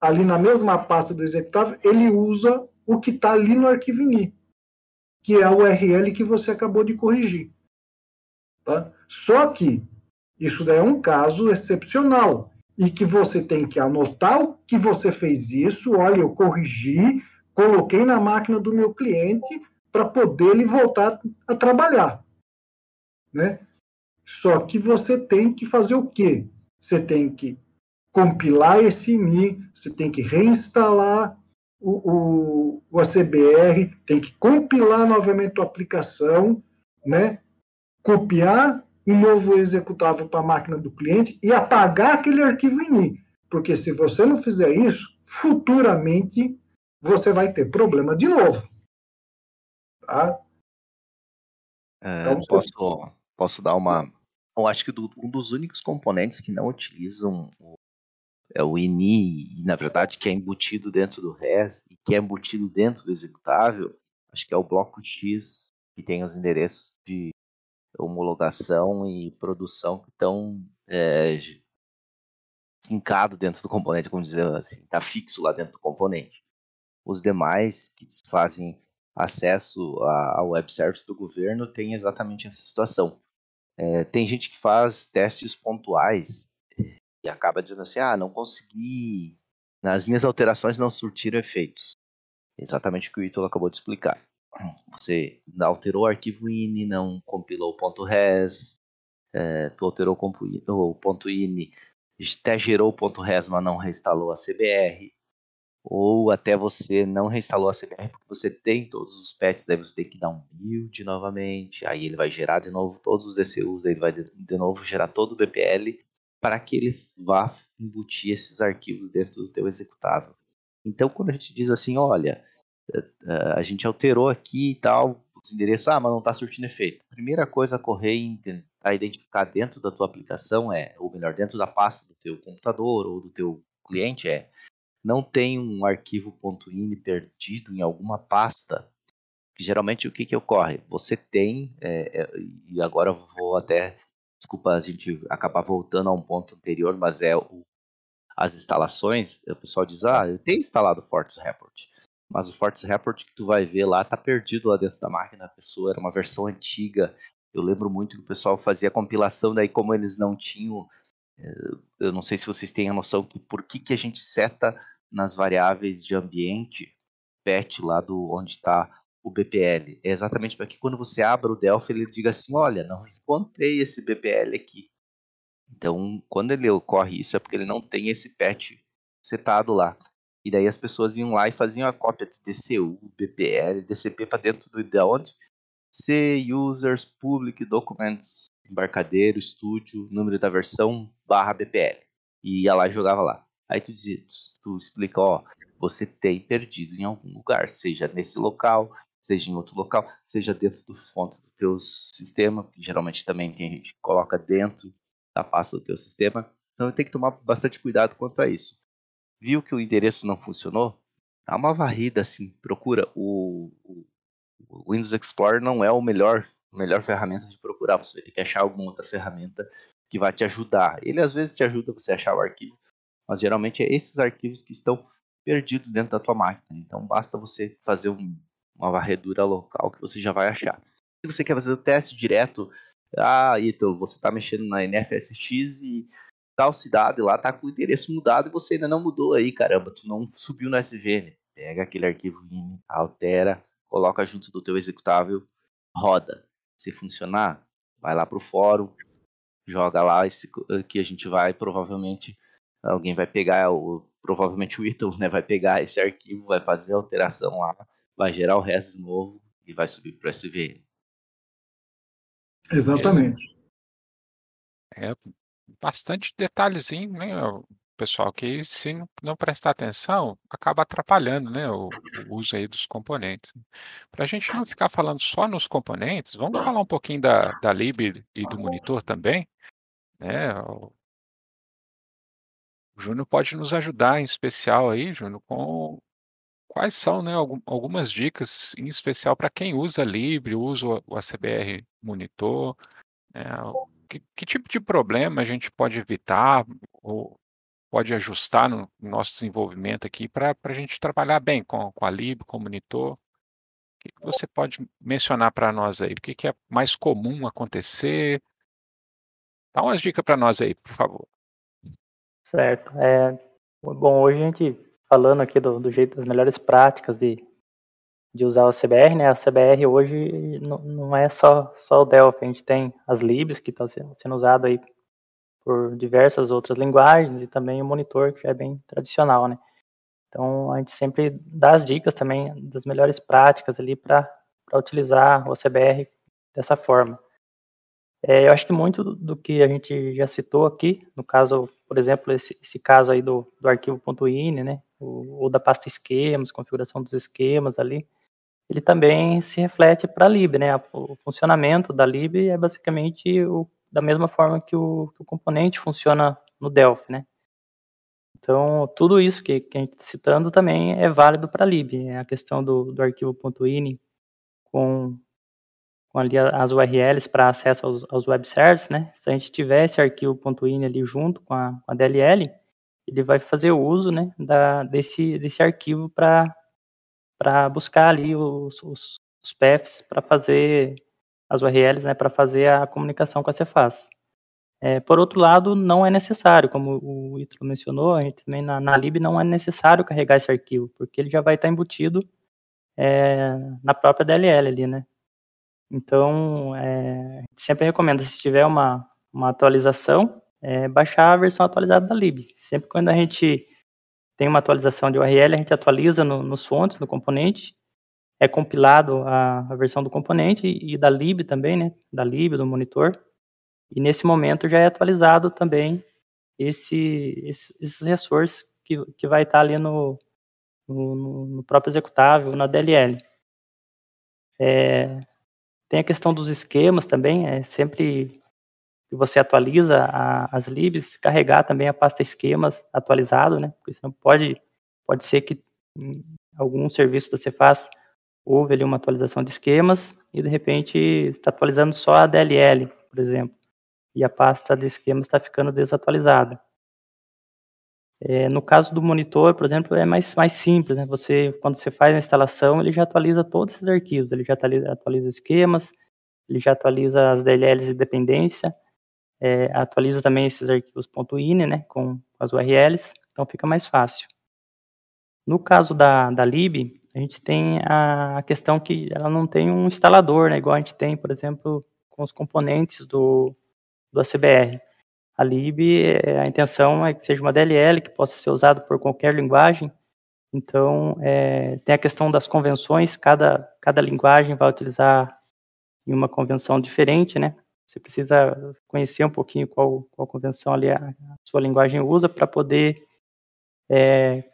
ali na mesma pasta do executável, ele usa o que está ali no arquivo INI que é a URL que você acabou de corrigir. Tá? Só que isso daí é um caso excepcional e que você tem que anotar que você fez isso, olha, eu corrigi, coloquei na máquina do meu cliente para poder ele voltar a trabalhar. Né? Só que você tem que fazer o quê? Você tem que compilar esse INI, você tem que reinstalar o, o, o ACBR, tem que compilar novamente a aplicação, né? copiar um novo executável para a máquina do cliente e apagar aquele arquivo INI. Porque se você não fizer isso, futuramente você vai ter problema de novo. Tá? É, então, posso, posso dar uma. Eu acho que do, um dos únicos componentes que não utilizam o é o ini, na verdade, que é embutido dentro do REST e que é embutido dentro do executável, acho que é o bloco X, que tem os endereços de homologação e produção que estão é, fincado dentro do componente, como dizer assim, está fixo lá dentro do componente. Os demais que fazem acesso ao web service do governo têm exatamente essa situação. É, tem gente que faz testes pontuais e acaba dizendo assim: ah, não consegui, as minhas alterações não surtiram efeitos. Exatamente o que o Ítalo acabou de explicar. Você alterou o arquivo ini, não compilou o ponto .res, é, tu alterou o ponto .ini, até gerou o ponto .res, mas não reinstalou a CBR, ou até você não reinstalou a CBR porque você tem todos os patches, daí você tem que dar um build novamente, aí ele vai gerar de novo todos os DCUs, aí ele vai de, novo gerar todo o BPL, para que ele vá embutir esses arquivos dentro do teu executável. Então, quando a gente diz assim, olha, a gente alterou aqui e tal, outros endereços, ah, mas não está surtindo efeito. Primeira coisa a correr e tentar identificar dentro da tua aplicação é, ou melhor, dentro da pasta do teu computador ou do teu cliente é, não tem um arquivo .ini perdido em alguma pasta. Que geralmente o que, que ocorre? Você tem, é, é, e agora eu vou até, desculpa a gente acabar voltando a um ponto anterior, mas é o, as instalações, o pessoal diz, ah, eu tenho instalado o Fortis Report mas o Fortis Report que tu vai ver lá tá perdido lá dentro da máquina da pessoa, era uma versão antiga. Eu lembro muito que o pessoal fazia compilação, daí como eles não tinham, eh, eu não sei se vocês têm a noção que por que, que a gente seta nas variáveis de ambiente patch lá do onde está o BPL. É exatamente para que quando você abra o Delphi ele diga assim, olha, não encontrei esse BPL aqui. Então, quando ele ocorre isso é porque ele não tem esse patch setado lá. E daí as pessoas iam lá e faziam a cópia de DCU, BPL, DCP para dentro do de onde? C, users, public, documents, embarcadeiro, estúdio, número da versão, barra BPL. E ia lá e jogava lá. Aí tu dizia, tu explica, ó, você tem perdido em algum lugar, seja nesse local, seja em outro local, seja dentro do fonte do teu sistema, que geralmente também tem gente que coloca dentro da pasta do teu sistema. Então tem que tomar bastante cuidado quanto a isso viu que o endereço não funcionou, dá uma varrida assim, procura o, o, Windows Explorer não é o melhor, a melhor ferramenta de procurar, você vai ter que achar alguma outra ferramenta que vai te ajudar. Ele às vezes te ajuda você a achar o arquivo, mas geralmente é esses arquivos que estão perdidos dentro da tua máquina. Então basta você fazer um, uma varredura local que você já vai achar. Se você quer fazer o teste direto, ah, Ítalo, você está mexendo na NFSX e tal cidade lá tá com o endereço mudado e você ainda não mudou aí, caramba, tu não subiu no SVN. Pega aquele arquivo INI, altera, coloca junto do teu executável, roda. Se funcionar, vai lá pro fórum, joga lá esse que a gente vai provavelmente alguém vai pegar o provavelmente o Ítalo, né, vai pegar esse arquivo, vai fazer a alteração lá, vai gerar o resto de novo e vai subir pro SVN. Exatamente. É, bastante detalhezinho, né, pessoal, que se não prestar atenção, acaba atrapalhando, né, o, o uso aí dos componentes. Para a gente não ficar falando só nos componentes, vamos falar um pouquinho da, da lib e do monitor também, né, o, o Júnior pode nos ajudar em especial aí, Júnior, com quais são, né, algumas dicas em especial para quem usa Libre, usa o ACBR Monitor, né, que, que tipo de problema a gente pode evitar ou pode ajustar no nosso desenvolvimento aqui para a gente trabalhar bem com, com a lib, com o monitor? O que, que você pode mencionar para nós aí? O que, que é mais comum acontecer? Dá umas dicas para nós aí, por favor. Certo. É, bom, hoje a gente falando aqui do, do jeito das melhores práticas e de usar o CBR, né? A CBR hoje não é só, só o Delphi, a gente tem as libs que estão tá sendo usado aí por diversas outras linguagens e também o monitor que já é bem tradicional, né? Então a gente sempre dá as dicas também das melhores práticas ali para utilizar o CBR dessa forma. É, eu acho que muito do, que a gente já citou aqui, no caso, por exemplo, esse, esse caso aí do, do arquivo .ini, né, ou, ou da pasta esquemas, configuração dos esquemas ali, ele também se reflete para a lib, né? O funcionamento da lib é basicamente o, da mesma forma que o, que o, componente funciona no Delphi, né? Então, tudo isso que, que a gente está citando também é válido para a lib. É a questão do, do arquivo .ini com, com ali as URLs para acesso aos, aos web services, né? Se a gente tiver esse arquivo .ini ali junto com a, com a DLL, ele vai fazer uso né, da, desse, desse arquivo para para buscar ali os, os, os paths para fazer as URLs, né, para fazer a comunicação com a Cefaz. É, por outro lado, não é necessário, como o Ítalo mencionou, a gente também na, na lib não é necessário carregar esse arquivo, porque ele já vai estar embutido é, na própria DLL ali, né? Então, é, a gente sempre recomenda, se tiver uma, uma atualização, é, baixar a versão atualizada da lib. Sempre quando a gente tem uma atualização de URL, a gente atualiza no, nos fontes do componente, é compilado a, a, versão do componente e, e da lib também, né, da lib, do monitor, e nesse momento já é atualizado também esse, esse esses resources que, que vai estar ali no, no, no próprio executável, na DLL. É, Tem a questão dos esquemas também, é sempre que você atualiza a, as libs, carregar também a pasta esquemas atualizado, né? Porque pode, pode ser que em algum serviço que você faz houve ali uma atualização de esquemas e de repente está atualizando só a DLL, por exemplo, e a pasta de esquemas está ficando desatualizada. É, no caso do monitor, por exemplo, é mais, mais simples, né? Você, quando você faz a instalação, ele já atualiza todos esses arquivos, ele já atualiza, atualiza esquemas, ele já atualiza as DLLs de dependência, é, atualiza também esses arquivos .ini, né, com as URLs, então fica mais fácil. No caso da, da lib, a gente tem a questão que ela não tem um instalador, né, igual a gente tem, por exemplo, com os componentes do, do ACBR. A lib, é, a intenção é que seja uma DLL que possa ser usado por qualquer linguagem, então é, tem a questão das convenções, cada, cada linguagem vai utilizar em uma convenção diferente, né, você precisa conhecer um pouquinho qual, qual convenção ali a, a sua linguagem usa para poder é,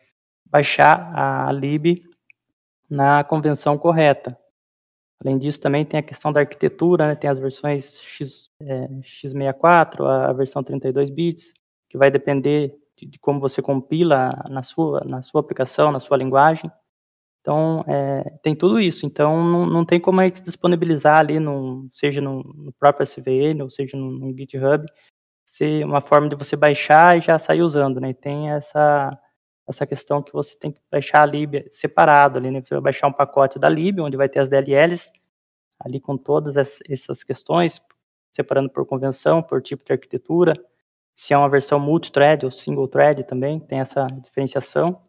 baixar a lib na convenção correta. Além disso, também tem a questão da arquitetura, né? tem as versões X, é, x64, a, versão 32 bits, que vai depender de, de, como você compila na sua, na sua aplicação, na sua linguagem. Então, é, tem tudo isso. Então, não, não tem como a gente disponibilizar ali, seja no, no próprio SVN, ou seja no, no, GitHub, ser uma forma de você baixar e já sair usando, né? Tem essa, essa questão que você tem que baixar a lib separado ali, né? Você vai baixar um pacote da lib, onde vai ter as DLLs, ali com todas essas questões, separando por convenção, por tipo de arquitetura, se é uma versão multi-thread ou single-thread também, tem essa diferenciação.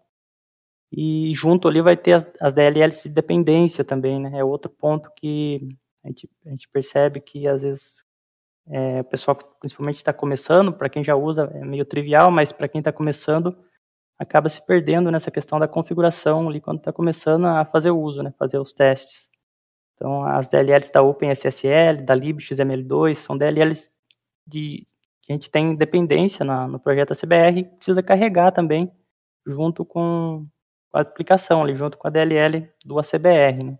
E junto ali vai ter as, as DLLs de dependência também, né? É outro ponto que a gente, a gente percebe que às vezes é, o pessoal principalmente está começando, para quem já usa é meio trivial, mas para quem está começando acaba se perdendo nessa questão da configuração ali quando está começando a fazer o uso, né? Fazer os testes. Então as DLLs da OpenSSL, da libxml2 são DLLs de que a gente tem dependência na, no projeto ACBR, precisa carregar também junto com com a aplicação ali junto com a DLL do ACBR, né?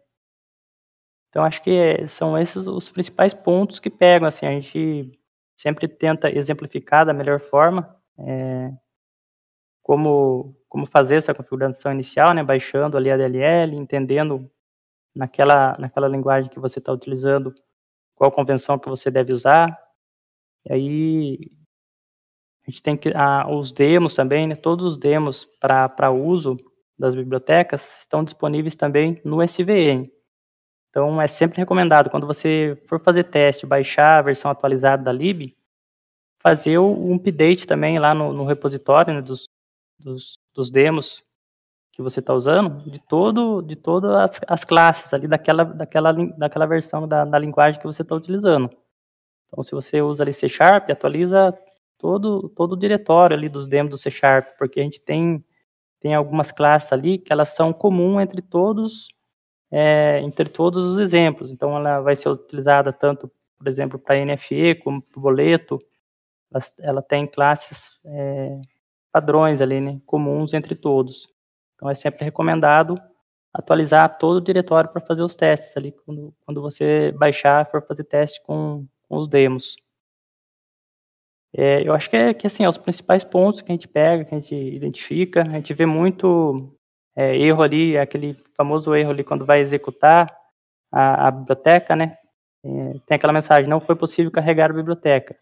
Então acho que são esses os principais pontos que pegam, assim, a gente sempre tenta exemplificar da melhor forma é, como como fazer essa configuração inicial, né, baixando ali a DLL, entendendo naquela naquela linguagem que você está utilizando qual convenção que você deve usar, e aí a gente tem que ah, os demos também, né, todos os demos para uso das bibliotecas estão disponíveis também no SVN. Então, é sempre recomendado, quando você for fazer teste, baixar a versão atualizada da lib, fazer um update também lá no, no repositório né, dos, dos, dos, demos que você está usando, de, todo, de todas as, as, classes ali daquela, daquela, daquela versão da, da linguagem que você está utilizando. Então, se você usa ali C Sharp, atualiza todo, todo o diretório ali dos demos do C Sharp, porque a gente tem tem algumas classes ali que elas são comuns entre todos, é, entre todos os exemplos. Então, ela vai ser utilizada tanto, por exemplo, para NFE como para boleto. Ela, ela, tem classes é, padrões ali, né, comuns entre todos. Então, é sempre recomendado atualizar todo o diretório para fazer os testes ali, quando, quando você baixar, for fazer teste com, com os demos. É, eu acho que é que assim, é os principais pontos que a gente pega, que a gente identifica, a gente vê muito é, erro ali, aquele famoso erro ali quando vai executar a, a biblioteca, né? É, tem aquela mensagem, não foi possível carregar a biblioteca.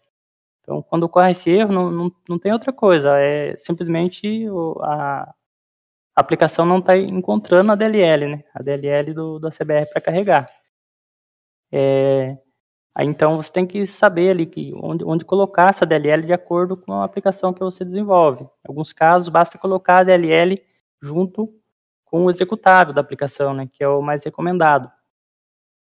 Então, quando ocorre esse erro, não, não, não tem outra coisa, é simplesmente a, a, aplicação não está encontrando a DLL, né? A DLL do, do CBR para carregar. É, Aí, então você tem que saber ali que onde, onde colocar essa DLL de acordo com a aplicação que você desenvolve. Em alguns casos, basta colocar a DLL junto com o executável da aplicação, né, que é o mais recomendado.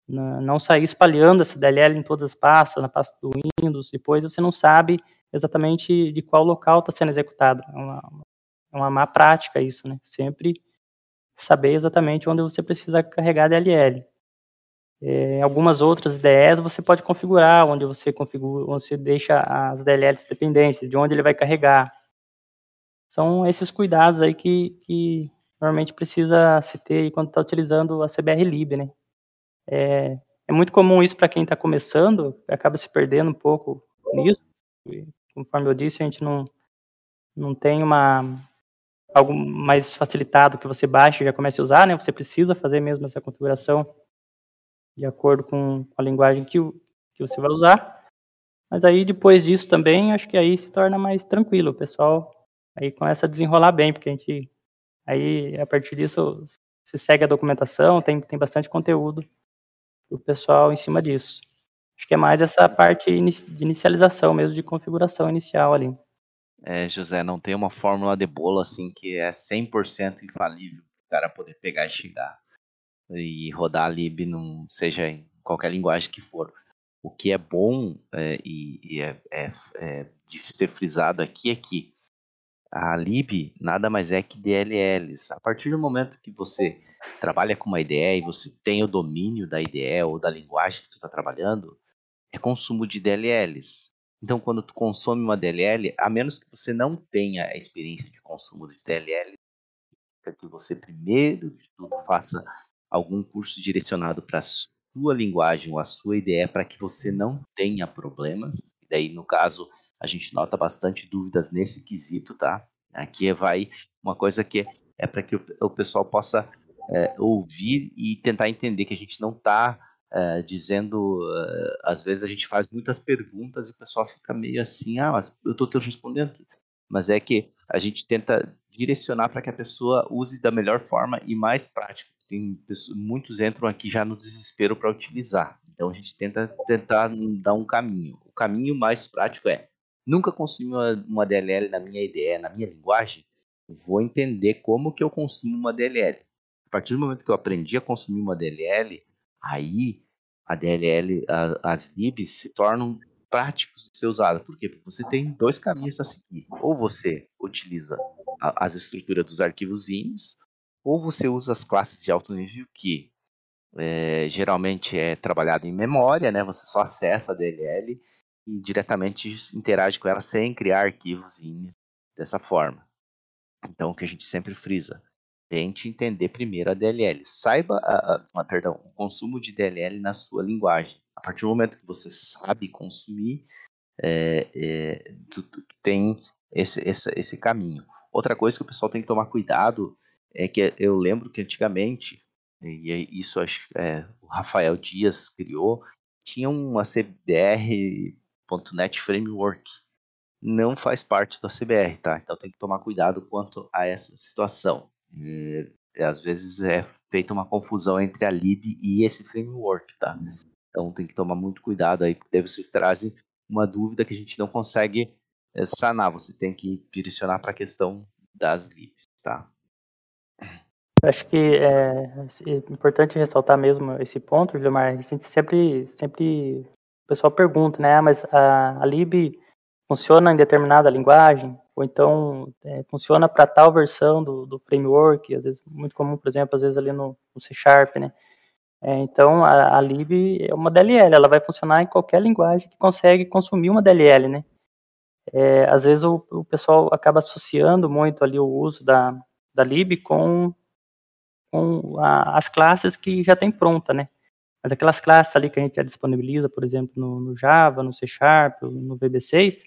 Não sair espalhando essa DLL em todas as pastas, na pasta do Windows, depois você não sabe exatamente de qual local está sendo executado. É uma, é uma má prática isso, né? Sempre saber exatamente onde você precisa carregar a DLL. É, algumas outras IDEs você pode configurar, onde você configura, onde você deixa as DLLs dependências, de onde ele vai carregar. São esses cuidados aí que, que normalmente precisa se ter quando está utilizando a CBR Lib, né? É, é muito comum isso para quem está começando, acaba se perdendo um pouco nisso. Conforme eu disse, a gente não, não tem uma algo mais facilitado que você baixe e já comece a usar, né? Você precisa fazer mesmo essa configuração de acordo com a linguagem que, que você vai usar. Mas aí depois disso também, acho que aí se torna mais tranquilo, o pessoal aí começa a desenrolar bem, porque a gente aí a partir disso você segue a documentação, tem, tem bastante conteúdo o pessoal em cima disso. Acho que é mais essa parte de inicialização mesmo, de configuração inicial ali. É, José, não tem uma fórmula de bolo assim que é 100% infalível para o cara poder pegar e chegar e rodar a lib, num, seja em qualquer linguagem que for. O que é bom é, e, e é, é, é, de ser frisado aqui é que a lib nada mais é que DLLs. A partir do momento que você trabalha com uma IDE e você tem o domínio da IDE ou da linguagem que tu está trabalhando, é consumo de DLLs. Então, quando tu consome uma DLL, a menos que você não tenha a experiência de consumo de DLL, que você primeiro de tudo faça algum curso direcionado para a sua linguagem ou a sua IDE para que você não tenha problemas. E daí, no caso, a gente nota bastante dúvidas nesse quesito, tá? Aqui vai uma coisa que é para que o, o pessoal possa é, ouvir e tentar entender que a gente não está é, dizendo, é, às vezes a gente faz muitas perguntas e o pessoal fica meio assim, ah, mas eu estou te respondendo. Mas é que a gente tenta direcionar para que a pessoa use da melhor forma e mais prática. Tem pessoas, muitos entram aqui já no desespero para utilizar. Então a gente tenta tentar dar um caminho. O caminho mais prático é nunca consumi uma, uma DLL na minha IDE, na minha linguagem, vou entender como que eu consumo uma DLL partir do momento que eu aprendi a consumir uma DLL, aí a DLL, a, as libs se tornam práticos de ser usadas. Por quê? Porque você tem dois caminhos a seguir. Ou você utiliza a, as estruturas dos arquivos INIS, ou você usa as classes de alto nível que é, geralmente é trabalhado em memória, né? Você só acessa a DLL e diretamente interage com ela sem criar arquivos INIS dessa forma. Então, o que a gente sempre frisa, Tente entender primeiro a DLL. Saiba, a, a, a, perdão, o consumo de DLL na sua linguagem. A partir do momento que você sabe consumir, é, é, tu, tu, tem esse, esse, esse caminho. Outra coisa que o pessoal tem que tomar cuidado é que eu lembro que antigamente, e isso acho é, o Rafael Dias criou, tinha uma CBR.NET Framework. Não faz parte da CBR, tá? Então tem que tomar cuidado quanto a essa situação. E, às vezes é feita uma confusão entre a lib e esse framework, tá? Então tem que tomar muito cuidado aí, porque vocês trazem uma dúvida que a gente não consegue é, sanar. Você tem que direcionar para a questão das libs, tá? Acho que é, é, importante ressaltar mesmo esse ponto, Gilmar. A gente sempre, sempre o pessoal pergunta, né? Ah, mas a, a lib funciona em determinada linguagem? Ou então é, funciona para tal versão do, do, framework, às vezes muito comum, por exemplo, às vezes ali no, no C Sharp, né? É, então a, a, lib é uma DLL, ela vai funcionar em qualquer linguagem que consegue consumir uma DLL, né? É, às vezes o, o, pessoal acaba associando muito ali o uso da, da lib com, com a, as classes que já tem pronta, né? Mas aquelas classes ali que a gente já disponibiliza, por exemplo, no, no Java, no C Sharp, no VB6,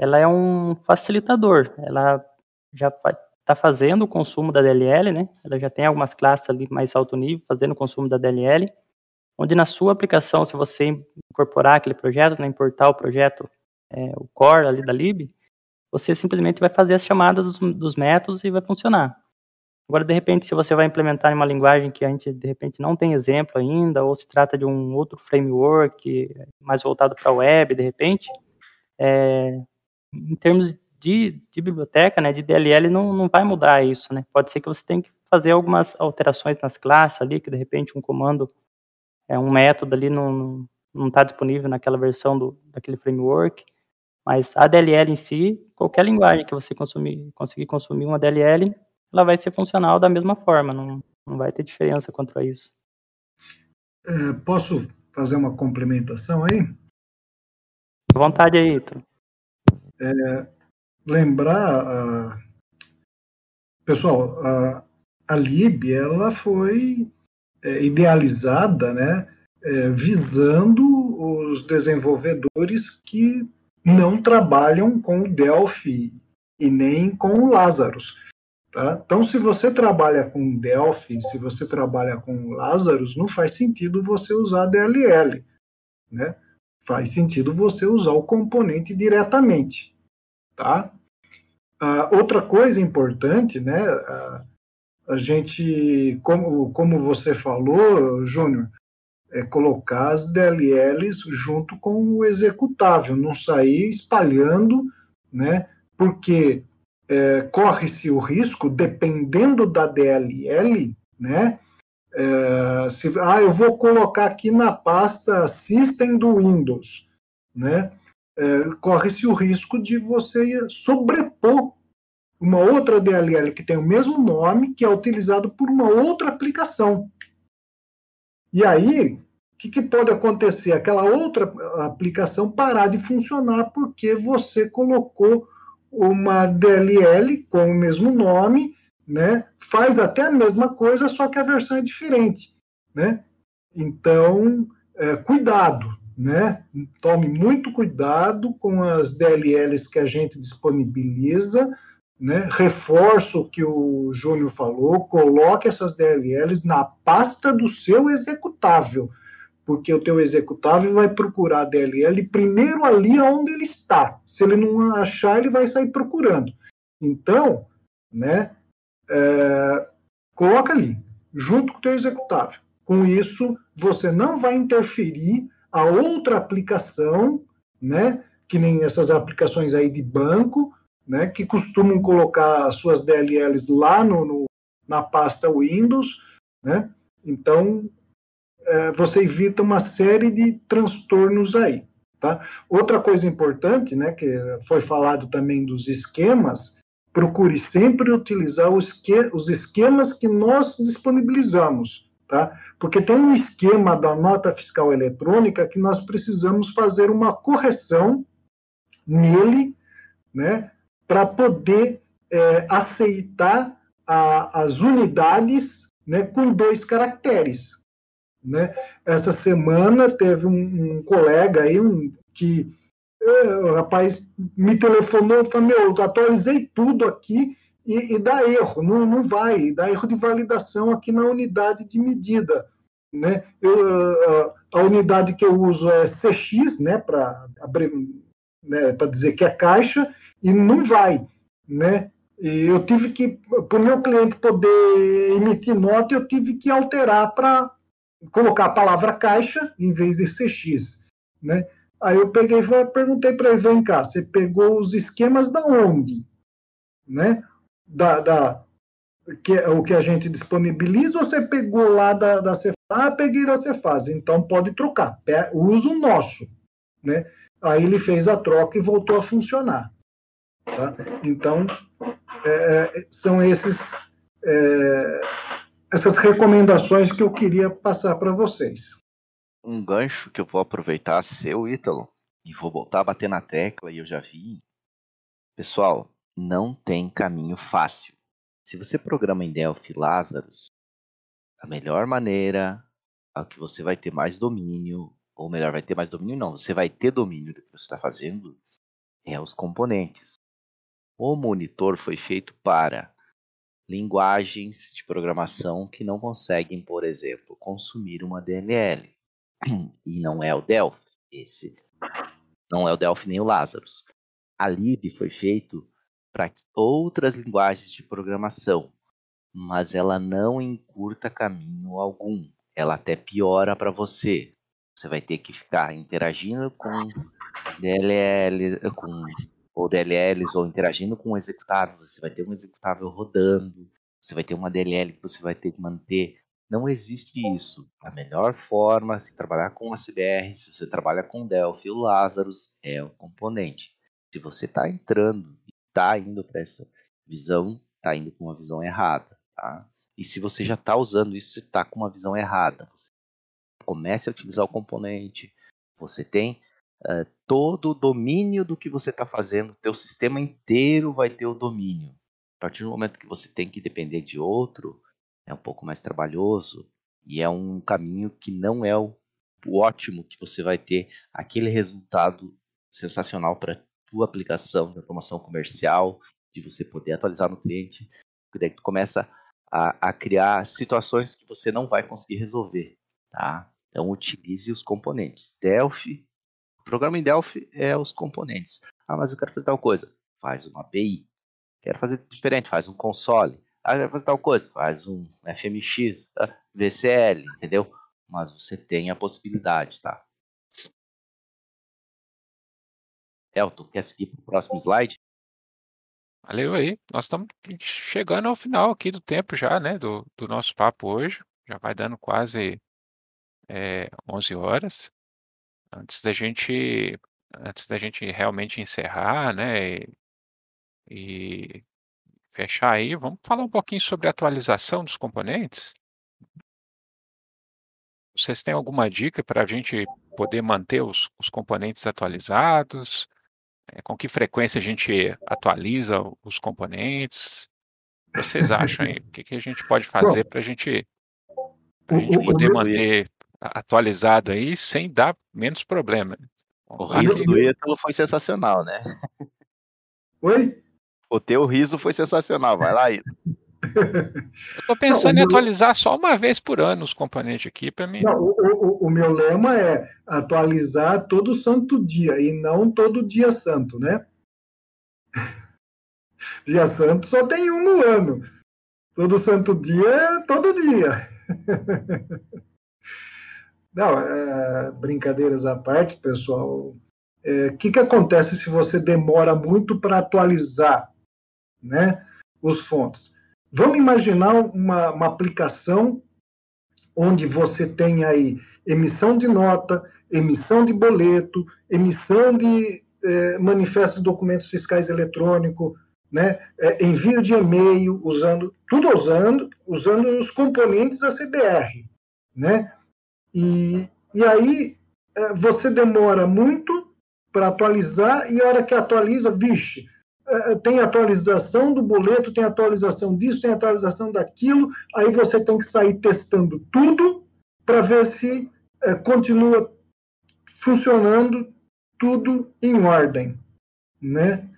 ela é um facilitador. Ela já está fazendo o consumo da DLL, né? Ela já tem algumas classes ali mais alto nível fazendo o consumo da DLL, onde na sua aplicação, se você incorporar aquele projeto, né, importar o projeto, é, o core ali da lib, você simplesmente vai fazer as chamadas dos, dos métodos e vai funcionar. Agora, de repente, se você vai implementar em uma linguagem que a gente, de repente, não tem exemplo ainda, ou se trata de um outro framework mais voltado para a web, de repente, é, em termos de, de, biblioteca, né, de DLL, não, não vai mudar isso, né? Pode ser que você tenha que fazer algumas alterações nas classes ali, que de repente um comando, é, um método ali não não está disponível naquela versão do, daquele framework, mas a DLL em si, qualquer linguagem que você consumir, conseguir consumir uma DLL, ela vai ser funcional da mesma forma, não, não vai ter diferença quanto a isso. É, posso fazer uma complementação aí? À vontade aí, Ítalo é, lembrar, pessoal, a, a Lib ela foi é, idealizada, né, é, visando os desenvolvedores que não trabalham com o Delphi e nem com o Lazarus. Tá? Então, se você trabalha com Delphi, se você trabalha com Lazarus, não faz sentido você usar DLL. Né? Faz sentido você usar o componente diretamente. Tá? Uh, outra coisa importante, né? Uh, a gente, como, como você falou, Júnior, é colocar as DLLs junto com o executável, não sair espalhando, né? Porque é, corre-se o risco, dependendo da DLL, né? É, se, ah, eu vou colocar aqui na pasta System do Windows, né? É, corre-se o risco de você sobrepor uma outra DLL que tem o mesmo nome, que é utilizado por uma outra aplicação. E aí, o que, que, pode acontecer? Aquela outra aplicação parar de funcionar porque você colocou uma DLL com o mesmo nome, né? Faz até a mesma coisa, só que a versão é diferente, né? Então, é, cuidado, né? Tome muito cuidado com as DLLs que a gente disponibiliza, né? Reforço o que o Júnior falou, coloque essas DLLs na pasta do seu executável, porque o teu executável vai procurar a DLL primeiro ali onde ele está. Se ele não achar, ele vai sair procurando. Então, né, é, coloca ali, junto com o teu executável. Com isso, você não vai interferir a outra aplicação, né, que nem essas aplicações aí de banco, né, que costumam colocar suas DLLs lá no, no na pasta Windows, né? Então, é, você evita uma série de transtornos aí. Tá? Outra coisa importante, né, que foi falado também dos esquemas, procure sempre utilizar os, os esquemas que nós disponibilizamos, tá? Porque tem um esquema da nota fiscal eletrônica que nós precisamos fazer uma correção nele, né, para poder é, aceitar a, as unidades né, com dois caracteres, né? Essa semana teve um, um colega aí um, que é, o rapaz me telefonou e falou: Meu, atualizei tudo aqui e, e, dá erro, não, não vai, dá erro de validação aqui na unidade de medida. Né? Eu, a unidade que eu uso é CX, né, para né, dizer que é caixa, e não vai. Né? E eu tive que, para o meu cliente poder emitir nota, eu tive que alterar para colocar a palavra caixa em vez de CX, né? Aí eu peguei e perguntei para ele, vem cá, você pegou os esquemas da onde? Né? Da, da, que, o que a gente disponibiliza ou você pegou lá da, da Cefaz? Ah, peguei da Cefaz, então pode trocar, usa o nosso. Né? Aí ele fez a troca e voltou a funcionar. Tá? Então, é, é são esses é, essas recomendações que eu queria passar para vocês. Um gancho que eu vou aproveitar seu, Ítalo, e vou voltar a bater na tecla, e eu já vi. Pessoal, não tem caminho fácil. Se você programa em Delphi Lazarus, a melhor maneira, a que você vai ter mais domínio, ou melhor, vai ter mais domínio não, você vai ter domínio do que você está fazendo, é os componentes. O monitor foi feito para linguagens de programação que não conseguem, por exemplo, consumir uma DLL. E não é o Delphi, esse não é o Delphi nem o Lazarus. A lib foi feito para outras linguagens de programação, mas ela não encurta caminho algum. Ela até piora para você. Você vai ter que ficar interagindo com DLL, com ou DLLs, ou interagindo com o executável, você vai ter um executável rodando, você vai ter uma DLL que você vai ter que manter. Não existe isso. A melhor forma, se trabalhar com a CBR, se você trabalha com Delphi, o Lazarus é o componente. Se você está entrando está indo para essa visão, está indo com uma visão errada. Tá? E se você já está usando isso, você está com uma visão errada. Você comece a utilizar o componente, você tem uh, todo o domínio do que você está fazendo, teu sistema inteiro vai ter o domínio. A partir do momento que você tem que depender de outro, é um pouco mais trabalhoso e é um caminho que não é o ótimo que você vai ter aquele resultado sensacional para tua aplicação de automação comercial, de você poder atualizar no cliente, porque daí tu começa a, a criar situações que você não vai conseguir resolver, tá? Então utilize os componentes. Delphi, o programa em Delphi é os componentes. Ah, mas eu quero fazer tal coisa. Faz uma API. Quero fazer diferente, faz um console. Ah, quero fazer tal coisa, faz um FMX, ah, VCL, entendeu? Mas você tem a possibilidade, tá? Elton, quer seguir para o próximo slide? Valeu aí. Nós estamos chegando ao final aqui do tempo já, né? Do, do nosso papo hoje. Já vai dando quase é, 11 horas. Antes da gente, antes da gente realmente encerrar, né? E, e fechar aí, vamos falar um pouquinho sobre a atualização dos componentes. Vocês têm alguma dica para a gente poder manter os, os componentes atualizados? É, com que frequência a gente atualiza os componentes? O que vocês acham aí? O que, que a gente pode fazer para a gente, gente poder manter atualizado aí sem dar menos problema? O riso do Ítalo foi sensacional, né? Oi? O teu riso foi sensacional, vai lá, Ítalo. Tô pensando não, em atualizar só uma vez por ano os componentes aqui para mim. Não, o, o, o, meu lema é atualizar todo santo dia e não todo dia santo, né? Dia santo só tem um no ano. Todo santo dia é todo dia. Não, é, brincadeiras à parte, pessoal. O é, que, que acontece se você demora muito para atualizar né, os fontes? Vamos imaginar uma, uma aplicação onde você tem aí emissão de nota, emissão de boleto, emissão de é, manifesto de documentos fiscais eletrônico, né, é, envio de e-mail, usando tudo usando, usando os componentes da CBR, né? E, e aí é, você demora muito para atualizar e a hora que atualiza, vixe, tem atualização do boleto, tem atualização disso, tem atualização daquilo, aí você tem que sair testando tudo para ver se é, continua funcionando tudo em ordem, né?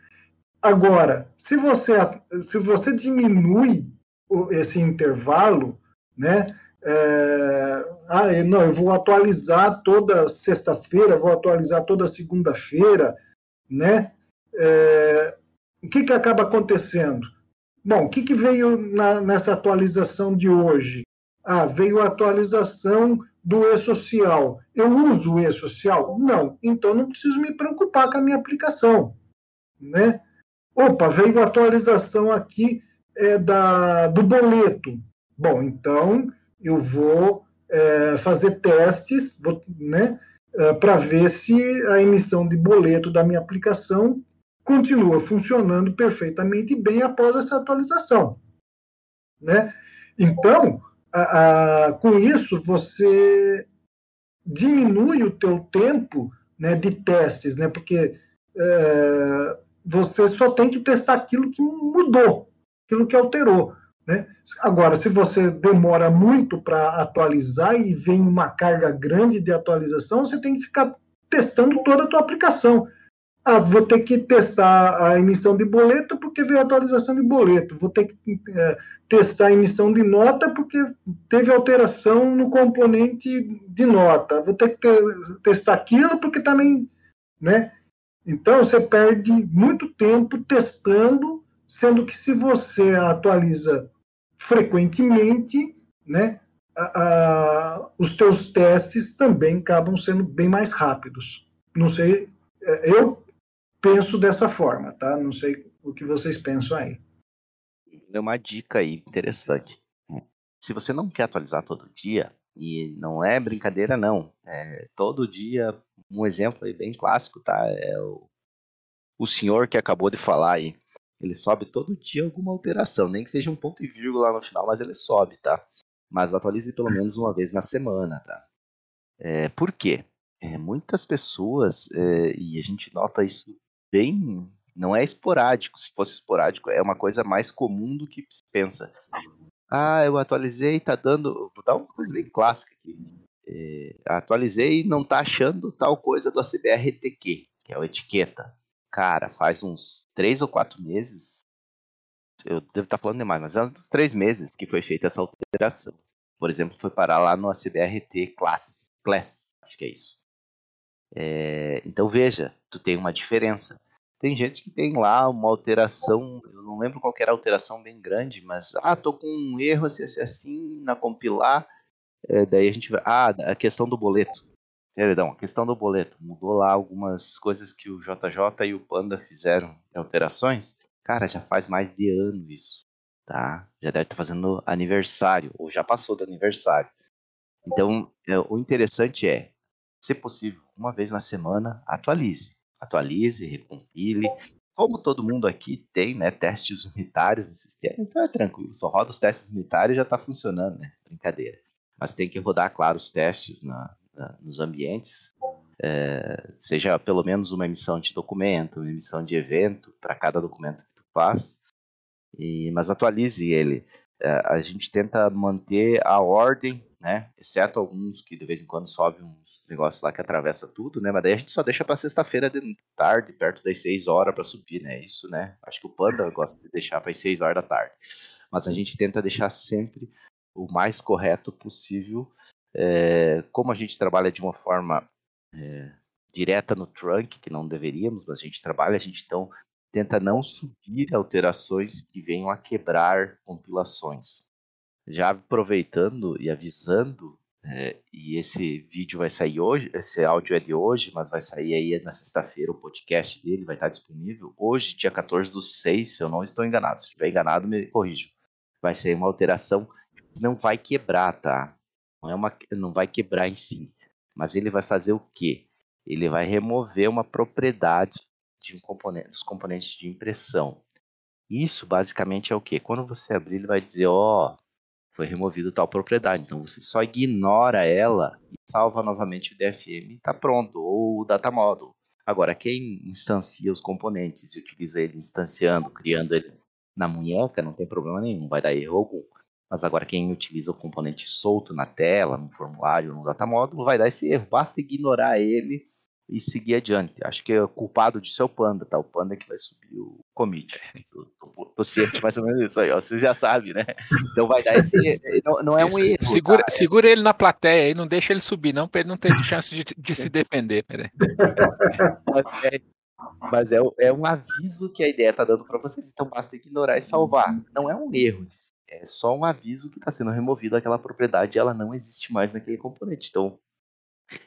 Agora, se você se você diminui esse intervalo, né? É, ah, não, eu vou atualizar toda sexta-feira, vou atualizar toda segunda-feira, né? É, o que, que acaba acontecendo? Bom, o que, que veio na, nessa atualização de hoje? Ah, veio a atualização do e-social. Eu uso o e-social? Não. Então não preciso me preocupar com a minha aplicação. Né? Opa, veio a atualização aqui é, da, do boleto. Bom, então eu vou é, fazer testes né, é, para ver se a emissão de boleto da minha aplicação continua funcionando perfeitamente bem após essa atualização. Né? Então, a, a, com isso, você diminui o teu tempo né, de testes, né, porque é, você só tem que testar aquilo que mudou, aquilo que alterou. Né? Agora, se você demora muito para atualizar e vem uma carga grande de atualização, você tem que ficar testando toda a tua aplicação. Ah, vou ter que testar a emissão de boleto porque veio atualização de boleto. Vou ter que é, testar a emissão de nota porque teve alteração no componente de nota. Vou ter que ter, testar aquilo porque também, né? Então você perde muito tempo testando, sendo que se você atualiza frequentemente, né? A, a, os teus testes também acabam sendo bem mais rápidos. Não sei, é, eu penso dessa forma, tá? Não sei o que vocês pensam aí. É uma dica aí interessante. Se você não quer atualizar todo dia, e não é brincadeira não, é, todo dia, um exemplo aí bem clássico, tá? É o, o senhor que acabou de falar aí, ele sobe todo dia alguma alteração, nem que seja um ponto e vírgula no final, mas ele sobe, tá? Mas atualize pelo menos uma vez na semana, tá? É, por quê? É, muitas pessoas, é, e a gente nota isso bem. Não é esporádico. Se fosse esporádico, é uma coisa mais comum do que se pensa. Ah, eu atualizei, tá dando. Vou dar uma coisa bem clássica aqui. É, atualizei e não tá achando tal coisa do ACBRTQ, que é o etiqueta. Cara, faz uns três ou quatro meses, eu devo estar tá falando demais, mas é uns três meses que foi feita essa alteração. Por exemplo, foi parar lá no ACBRT Class, Class acho que é isso. É, então veja, tu tem uma diferença. Tem gente que tem lá uma alteração, eu não lembro qual era a alteração bem grande, mas ah, tô com um erro assim, assim, na compilar. É, daí a gente vai. Ah, a questão do boleto. Perdão, a questão do boleto. Mudou lá algumas coisas que o JJ e o Panda fizeram alterações. Cara, já faz mais de ano isso, tá? Já deve estar fazendo aniversário, ou já passou do aniversário. Então, é, o interessante é, se possível, uma vez na semana, atualize atualize, recompile. Como todo mundo aqui tem né, testes unitários no sistema, então é tranquilo, só roda os testes unitários e já está funcionando, né? Brincadeira. Mas tem que rodar, claro, os testes na, na, nos ambientes, é, seja pelo menos uma emissão de documento, uma emissão de evento para cada documento que tu faz, e, mas atualize ele. É, a gente tenta manter a ordem né? Exceto alguns que de vez em quando sobe uns negócios lá que atravessa tudo, né? Mas daí a gente só deixa para sexta-feira de tarde, perto das 6 horas para subir, né? Isso, né? Acho que o Panda gosta de deixar para as 6 horas da tarde. Mas a gente tenta deixar sempre o mais correto possível. É, como a gente trabalha de uma forma é, direta no trunk, que não deveríamos, mas a gente trabalha, a gente então tenta não subir alterações que venham a quebrar compilações já aproveitando e avisando, é, e esse vídeo vai sair hoje, esse áudio é de hoje, mas vai sair aí na sexta-feira o podcast dele, vai estar disponível. Hoje, dia 14 do 6, se eu não estou enganado. Se estiver enganado, me corrijo. Vai ser uma alteração que não vai quebrar, tá? Não, é uma, não vai quebrar em si. Mas ele vai fazer o quê? Ele vai remover uma propriedade de um componente, dos componentes de impressão. Isso basicamente é o quê? Quando você abrir, ele vai dizer, ó, oh, foi removido tal propriedade. Então você só ignora ela e salva novamente o DFM está pronto, ou o data model. Agora, quem instancia os componentes e utiliza ele instanciando, criando ele na munheca, não tem problema nenhum, vai dar erro algum. Mas agora quem utiliza o componente solto na tela, no formulário, no data model, vai dar esse erro. Basta ignorar ele e seguir adiante. Acho que é o culpado disso é o Panda, tá? O Panda é que vai subir o commit. O Cert mais ou menos isso aí, ó. Vocês já sabem, né? Então vai dar esse. Não, não é um erro. Segura, tá? segura ele na plateia aí, não deixa ele subir, não, para ele não ter chance de, de se defender. Peraí. Mas é, é um aviso que a ideia tá dando para vocês, então basta ignorar e salvar. Não é um erro, é só um aviso que está sendo removido aquela propriedade e ela não existe mais naquele componente. Então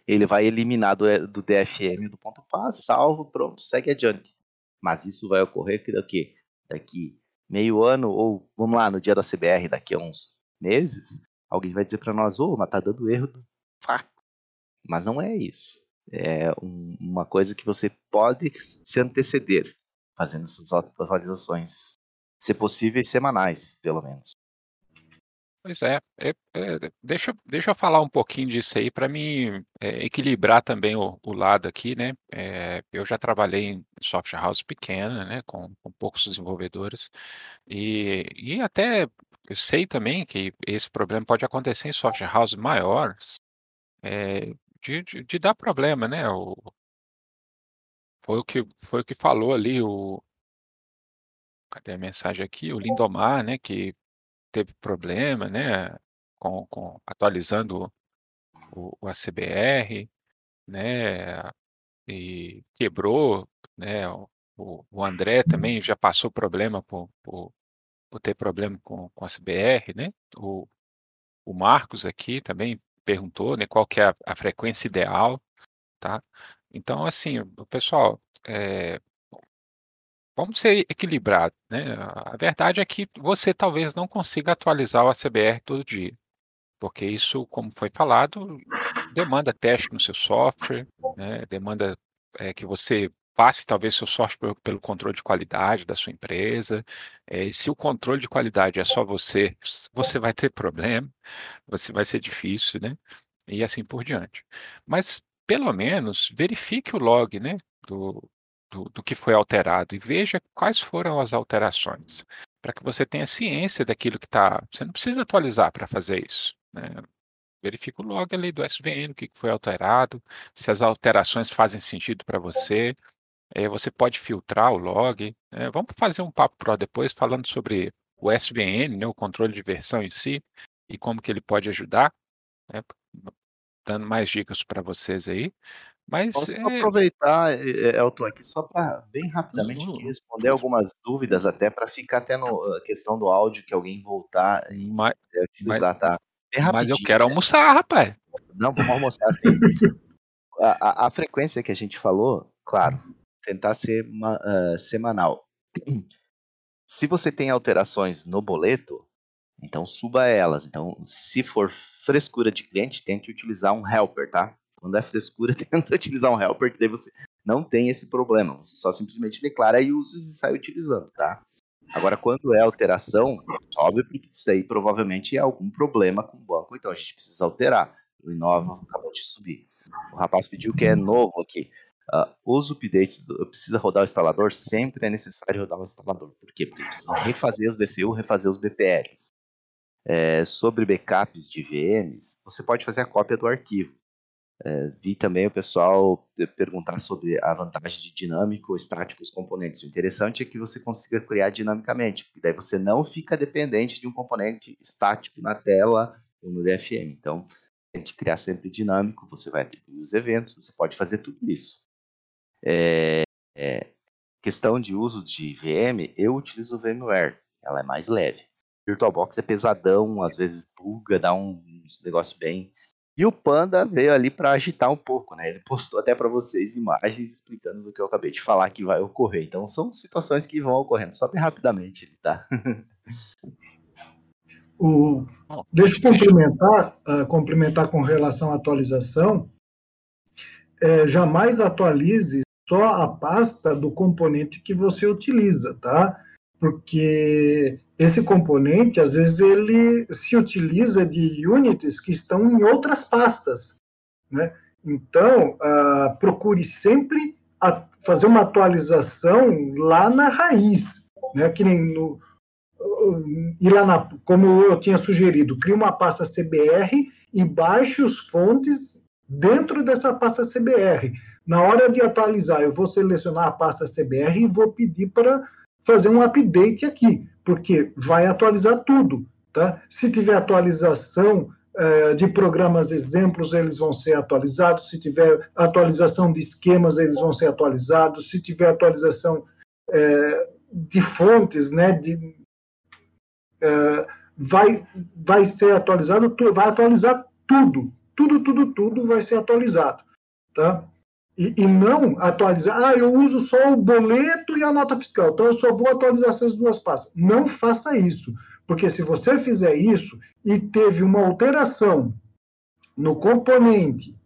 ele vai eliminar do, do DFM do ponto paz, salvo, pronto, segue adiante. Mas isso vai ocorrer daqui, daqui meio ano, ou vamos lá, no dia da CBR, daqui a uns meses, alguém vai dizer para nós, ô, oh, mas tá dando erro do. Mas não é isso. É um, uma coisa que você pode se anteceder fazendo essas atualizações, se possíveis semanais, pelo menos. Pois é, é, é, deixa, deixa eu falar um pouquinho disso aí para mim é, equilibrar também o, o, lado aqui, né? É, eu já trabalhei em software house pequena, né, com, com poucos desenvolvedores e, e até eu sei também que esse problema pode acontecer em software house maiores, é, de, de, de, dar problema, né? O, foi o que foi o que falou ali o cadê a mensagem aqui? O Lindomar, né? Que teve problema, né, com, com atualizando o, o ACBR, né, e quebrou, né, o, o André também já passou problema por, por, por ter problema com, com a CBR, né, o, o Marcos aqui também perguntou, né, qual que é a, a frequência ideal, tá? Então, assim, o pessoal, é, vamos ser equilibrados, né? A verdade é que você talvez não consiga atualizar o ACBR todo dia, porque isso, como foi falado, demanda teste no seu software, né? demanda é, que você passe talvez seu software pelo controle de qualidade da sua empresa. É, se o controle de qualidade é só você, você vai ter problema, você vai ser difícil, né? E assim por diante. Mas pelo menos verifique o log, né? Do, do, do que foi alterado e veja quais foram as alterações, para que você tenha ciência daquilo que está. Você não precisa atualizar para fazer isso. Né? verifica o log ali do SVN, o que foi alterado, se as alterações fazem sentido para você. É, você pode filtrar o log. É, vamos fazer um papo pro depois falando sobre o SVN, né, o controle de versão em si, e como que ele pode ajudar, né, dando mais dicas para vocês aí. Mas Posso é... aproveitar, Elton, aqui só para bem rapidamente uhum. responder algumas dúvidas, até para ficar até na questão do áudio que alguém voltar e mas, utilizar, mas, tá? mas eu quero né? almoçar, rapaz. Não, vamos almoçar assim. a, a, a, frequência que a gente falou, claro, tentar ser uh, semanal. Se você tem alterações no boleto, então suba elas. Então, se for frescura de cliente, tente utilizar um helper, tá? Quando é frescura, tenta utilizar um helper, que daí você não tem esse problema. Você só simplesmente declara e usa e sai utilizando, tá? Agora, quando é alteração, sobe, porque isso daí provavelmente é algum problema com o banco, então a gente precisa alterar. O Inova acabou de subir. O rapaz pediu que é novo aqui. Uh, os updates, precisa rodar o instalador, sempre é necessário rodar o instalador. Por quê? Porque precisa refazer os DCU, refazer os BPLs. É, sobre backups de VMs, você pode fazer a cópia do arquivo. É, vi também o pessoal perguntar sobre a vantagem de dinâmico ou estático os componentes. O interessante é que você consiga criar dinamicamente, porque daí você não fica dependente de um componente estático na tela ou no DFM. Então, tente criar sempre dinâmico, você vai atribuir os eventos, você pode fazer tudo isso. É, é, questão de uso de VM, eu utilizo o VMware, ela é mais leve. VirtualBox é pesadão, às vezes buga, dá um, um negócio bem e o Panda veio ali para agitar um pouco, né? Ele postou até para vocês imagens explicando do que eu acabei de falar que vai ocorrer. Então são situações que vão ocorrendo, só bem rapidamente, tá? O, deixa eu complementar, uh, complementar com relação à atualização. É, jamais atualize só a pasta do componente que você utiliza, tá? Porque esse componente, às vezes, ele se utiliza de units que estão em outras pastas. Né? Então, uh, procure sempre fazer uma atualização lá na raiz, né? que nem no, ir lá na, como eu tinha sugerido, crie uma pasta CBR e baixe os fontes dentro dessa pasta CBR. Na hora de atualizar, eu vou selecionar a pasta CBR e vou pedir para fazer um update aqui porque vai atualizar tudo. Tá? Se tiver atualização eh, de programas exemplos, eles vão ser atualizados. Se tiver atualização de esquemas, eles vão ser atualizados. Se tiver atualização eh, de fontes, né, de, eh, vai, vai ser atualizado, vai atualizar tudo. Tudo, tudo, tudo vai ser atualizado. Tá? E, e, não atualizar, ah, eu uso só o boleto e a nota fiscal, então eu só vou atualizar essas duas pastas. Não faça isso, porque se você fizer isso e teve uma alteração no componente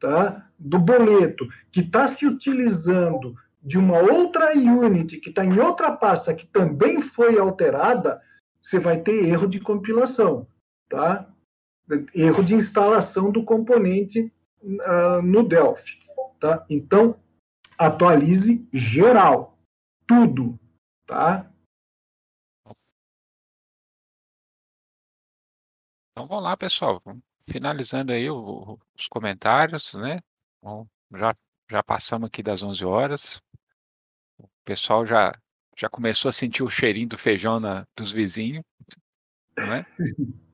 tá, do boleto que está se utilizando de uma outra unit que está em outra pasta que também foi alterada, você vai ter erro de compilação, tá? Erro de instalação do componente uh, no Delphi. Tá? Então, atualize geral, tudo, tá? Então vamos lá, pessoal. Finalizando aí o, os comentários, né? Bom, já, já passamos aqui das 11 horas. O pessoal já, já começou a sentir o cheirinho do feijão na, dos vizinhos, né?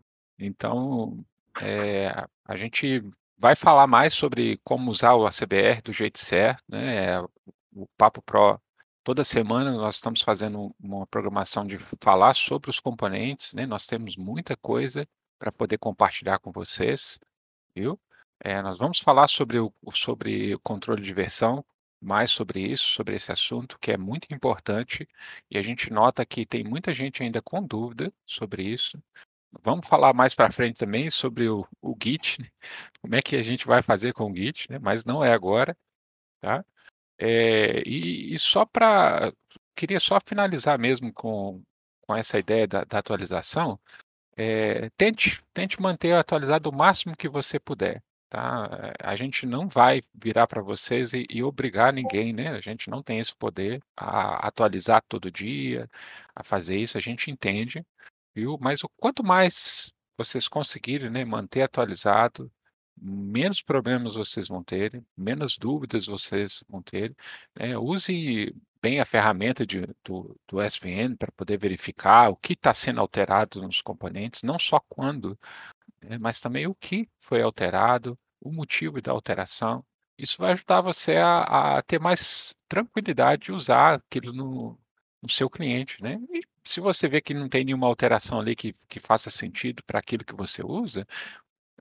Então, é, a gente vai falar mais sobre como usar o ACBR do jeito certo, né? O Papo Pro, toda semana nós estamos fazendo uma programação de falar sobre os componentes, né? Nós temos muita coisa para poder compartilhar com vocês, viu? É, nós vamos falar sobre o, sobre controle de versão, mais sobre isso, sobre esse assunto, que é muito importante, e a gente nota que tem muita gente ainda com dúvida sobre isso. Vamos falar mais para frente também sobre o, o Git, né? como é que a gente vai fazer com o Git, né? mas não é agora. Tá? É, e, e, só para. Queria só finalizar mesmo com, com essa ideia da, da atualização. É, tente, tente manter atualizado o máximo que você puder. Tá? A gente não vai virar para vocês e, e, obrigar ninguém, né? A gente não tem esse poder a atualizar todo dia, a fazer isso, a gente entende viu? Mas o quanto mais vocês conseguirem né, manter atualizado, menos problemas vocês vão ter, menos dúvidas vocês vão ter. Né? Use bem a ferramenta de, do, do SVN para poder verificar o que está sendo alterado nos componentes, não só quando, né, mas também o que foi alterado, o motivo da alteração. Isso vai ajudar você a, a ter mais tranquilidade de usar aquilo no, no seu cliente. Né? E se você vê que não tem nenhuma alteração ali que, que faça sentido para aquilo que você usa,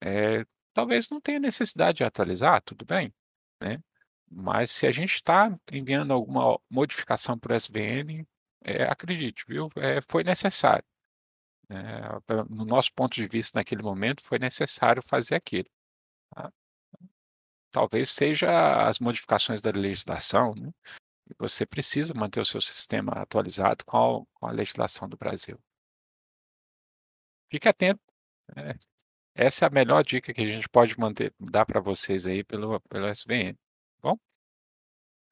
é, talvez não tenha necessidade de atualizar, tudo bem, né? Mas se a gente está enviando alguma modificação para o SVN, é, acredite, viu? É, foi necessário. É, no nosso ponto de vista, naquele momento, foi necessário fazer aquilo. Tá? Talvez seja as modificações da legislação, né? Você precisa manter o seu sistema atualizado com a, com a legislação do Brasil. Fique atento. Né? Essa é a melhor dica que a gente pode manter, dar para vocês aí pelo, pelo SVN. Tá bom,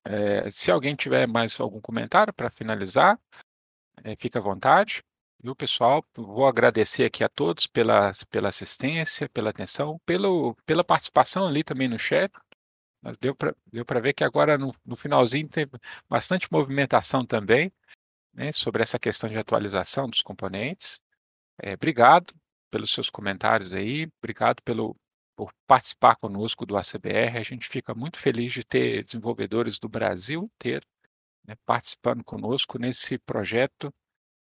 é, se alguém tiver mais algum comentário para finalizar, é, fica à vontade. Viu, pessoal? Vou agradecer aqui a todos pela, pela assistência, pela atenção, pelo, pela participação ali também no chat. Deu para deu ver que agora no, no finalzinho tem bastante movimentação também né, sobre essa questão de atualização dos componentes. É, obrigado pelos seus comentários aí, obrigado pelo, por participar conosco do ACBR. A gente fica muito feliz de ter desenvolvedores do Brasil inteiro né, participando conosco nesse projeto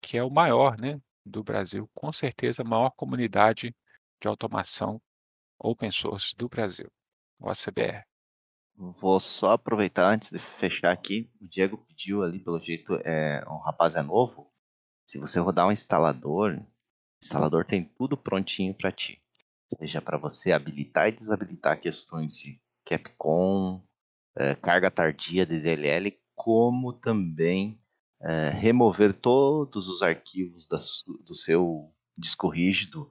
que é o maior né, do Brasil, com certeza a maior comunidade de automação open source do Brasil, o ACBR. Vou só aproveitar antes de fechar aqui. O Diego pediu ali, pelo jeito, é, um rapaz é novo. Se você rodar um instalador, instalador tem tudo prontinho para ti. Seja para você habilitar e desabilitar questões de Capcom, é, carga tardia de DLL, como também é, remover todos os arquivos da, do seu disco rígido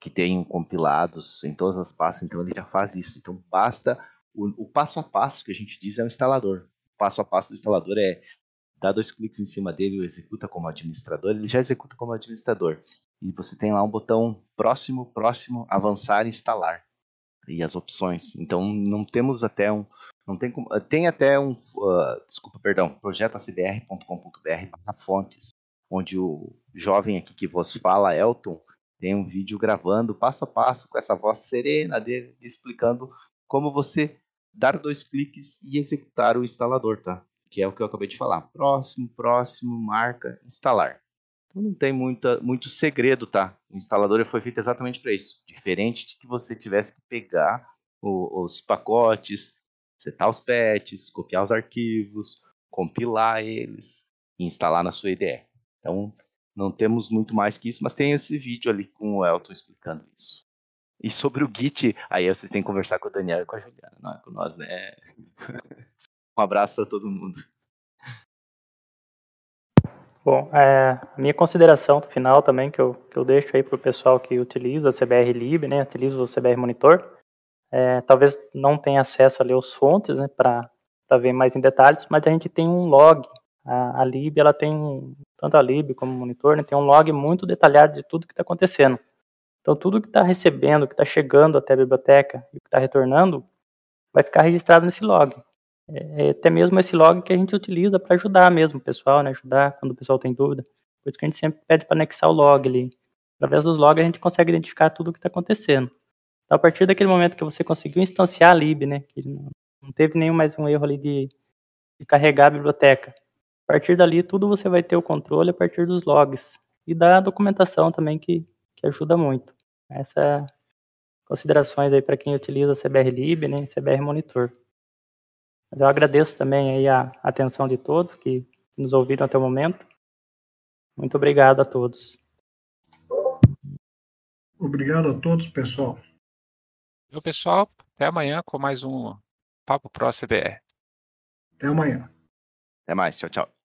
que tenham compilados em todas as pastas. Então ele já faz isso. Então basta o, o passo a passo que a gente diz é o instalador. O passo a passo do instalador é dá dois cliques em cima dele e executa como administrador, ele já executa como administrador e você tem lá um botão próximo, próximo, avançar e instalar e as opções. Então não temos até um, não tem como, tem até um, uh, desculpa, perdão, projetoacbr.com.br/fontes, onde o jovem aqui que vos fala, Elton, tem um vídeo gravando passo a passo com essa voz serena dele explicando como você dar dois cliques e executar o instalador, tá? Que é o que eu acabei de falar. Próximo, próximo, marca, instalar. Então não tem muita, muito segredo, tá? O instalador foi feito exatamente para isso. Diferente de que você tivesse que pegar o, os pacotes, setar os patches, copiar os arquivos, compilar eles e instalar na sua IDE. Então não temos muito mais que isso, mas tem esse vídeo ali com o Elton explicando isso. E sobre o Git, aí vocês têm que conversar com o Daniel e com a Juliana, não é com nós, né? um abraço para todo mundo. Bom, é, a minha consideração final também, que eu, que eu deixo aí para o pessoal que utiliza a CBR Lib, né, utiliza o CBR Monitor, é, talvez não tenha acesso ali aos fontes, né, para ver mais em detalhes, mas a gente tem um log, a, a Lib, ela tem, tanto a Lib como o Monitor, né, tem um log muito detalhado de tudo que está acontecendo. Então, tudo que está recebendo, que está chegando até a biblioteca e que está retornando, vai ficar registrado nesse log. É, é, até mesmo esse log que a gente utiliza para ajudar mesmo o pessoal, né? Ajudar quando o pessoal tem dúvida. Por isso que a gente sempre pede para anexar o log ali. Através dos logs a gente consegue identificar tudo o que está acontecendo. Então, a partir daquele momento que você conseguiu instanciar a lib, né? Que não teve nenhum mais um erro ali de, de carregar a biblioteca. A partir dali, tudo você vai ter o controle a partir dos logs. E da documentação também, que, que ajuda muito. Essas considerações aí para quem utiliza CBR Lib, né? CBR Monitor. Mas eu agradeço também aí a atenção de todos que nos ouviram até o momento. Muito obrigado a todos. Obrigado a todos, pessoal. Meu pessoal, até amanhã com mais um Papo Pro CBR. Até amanhã. Até mais, tchau, tchau.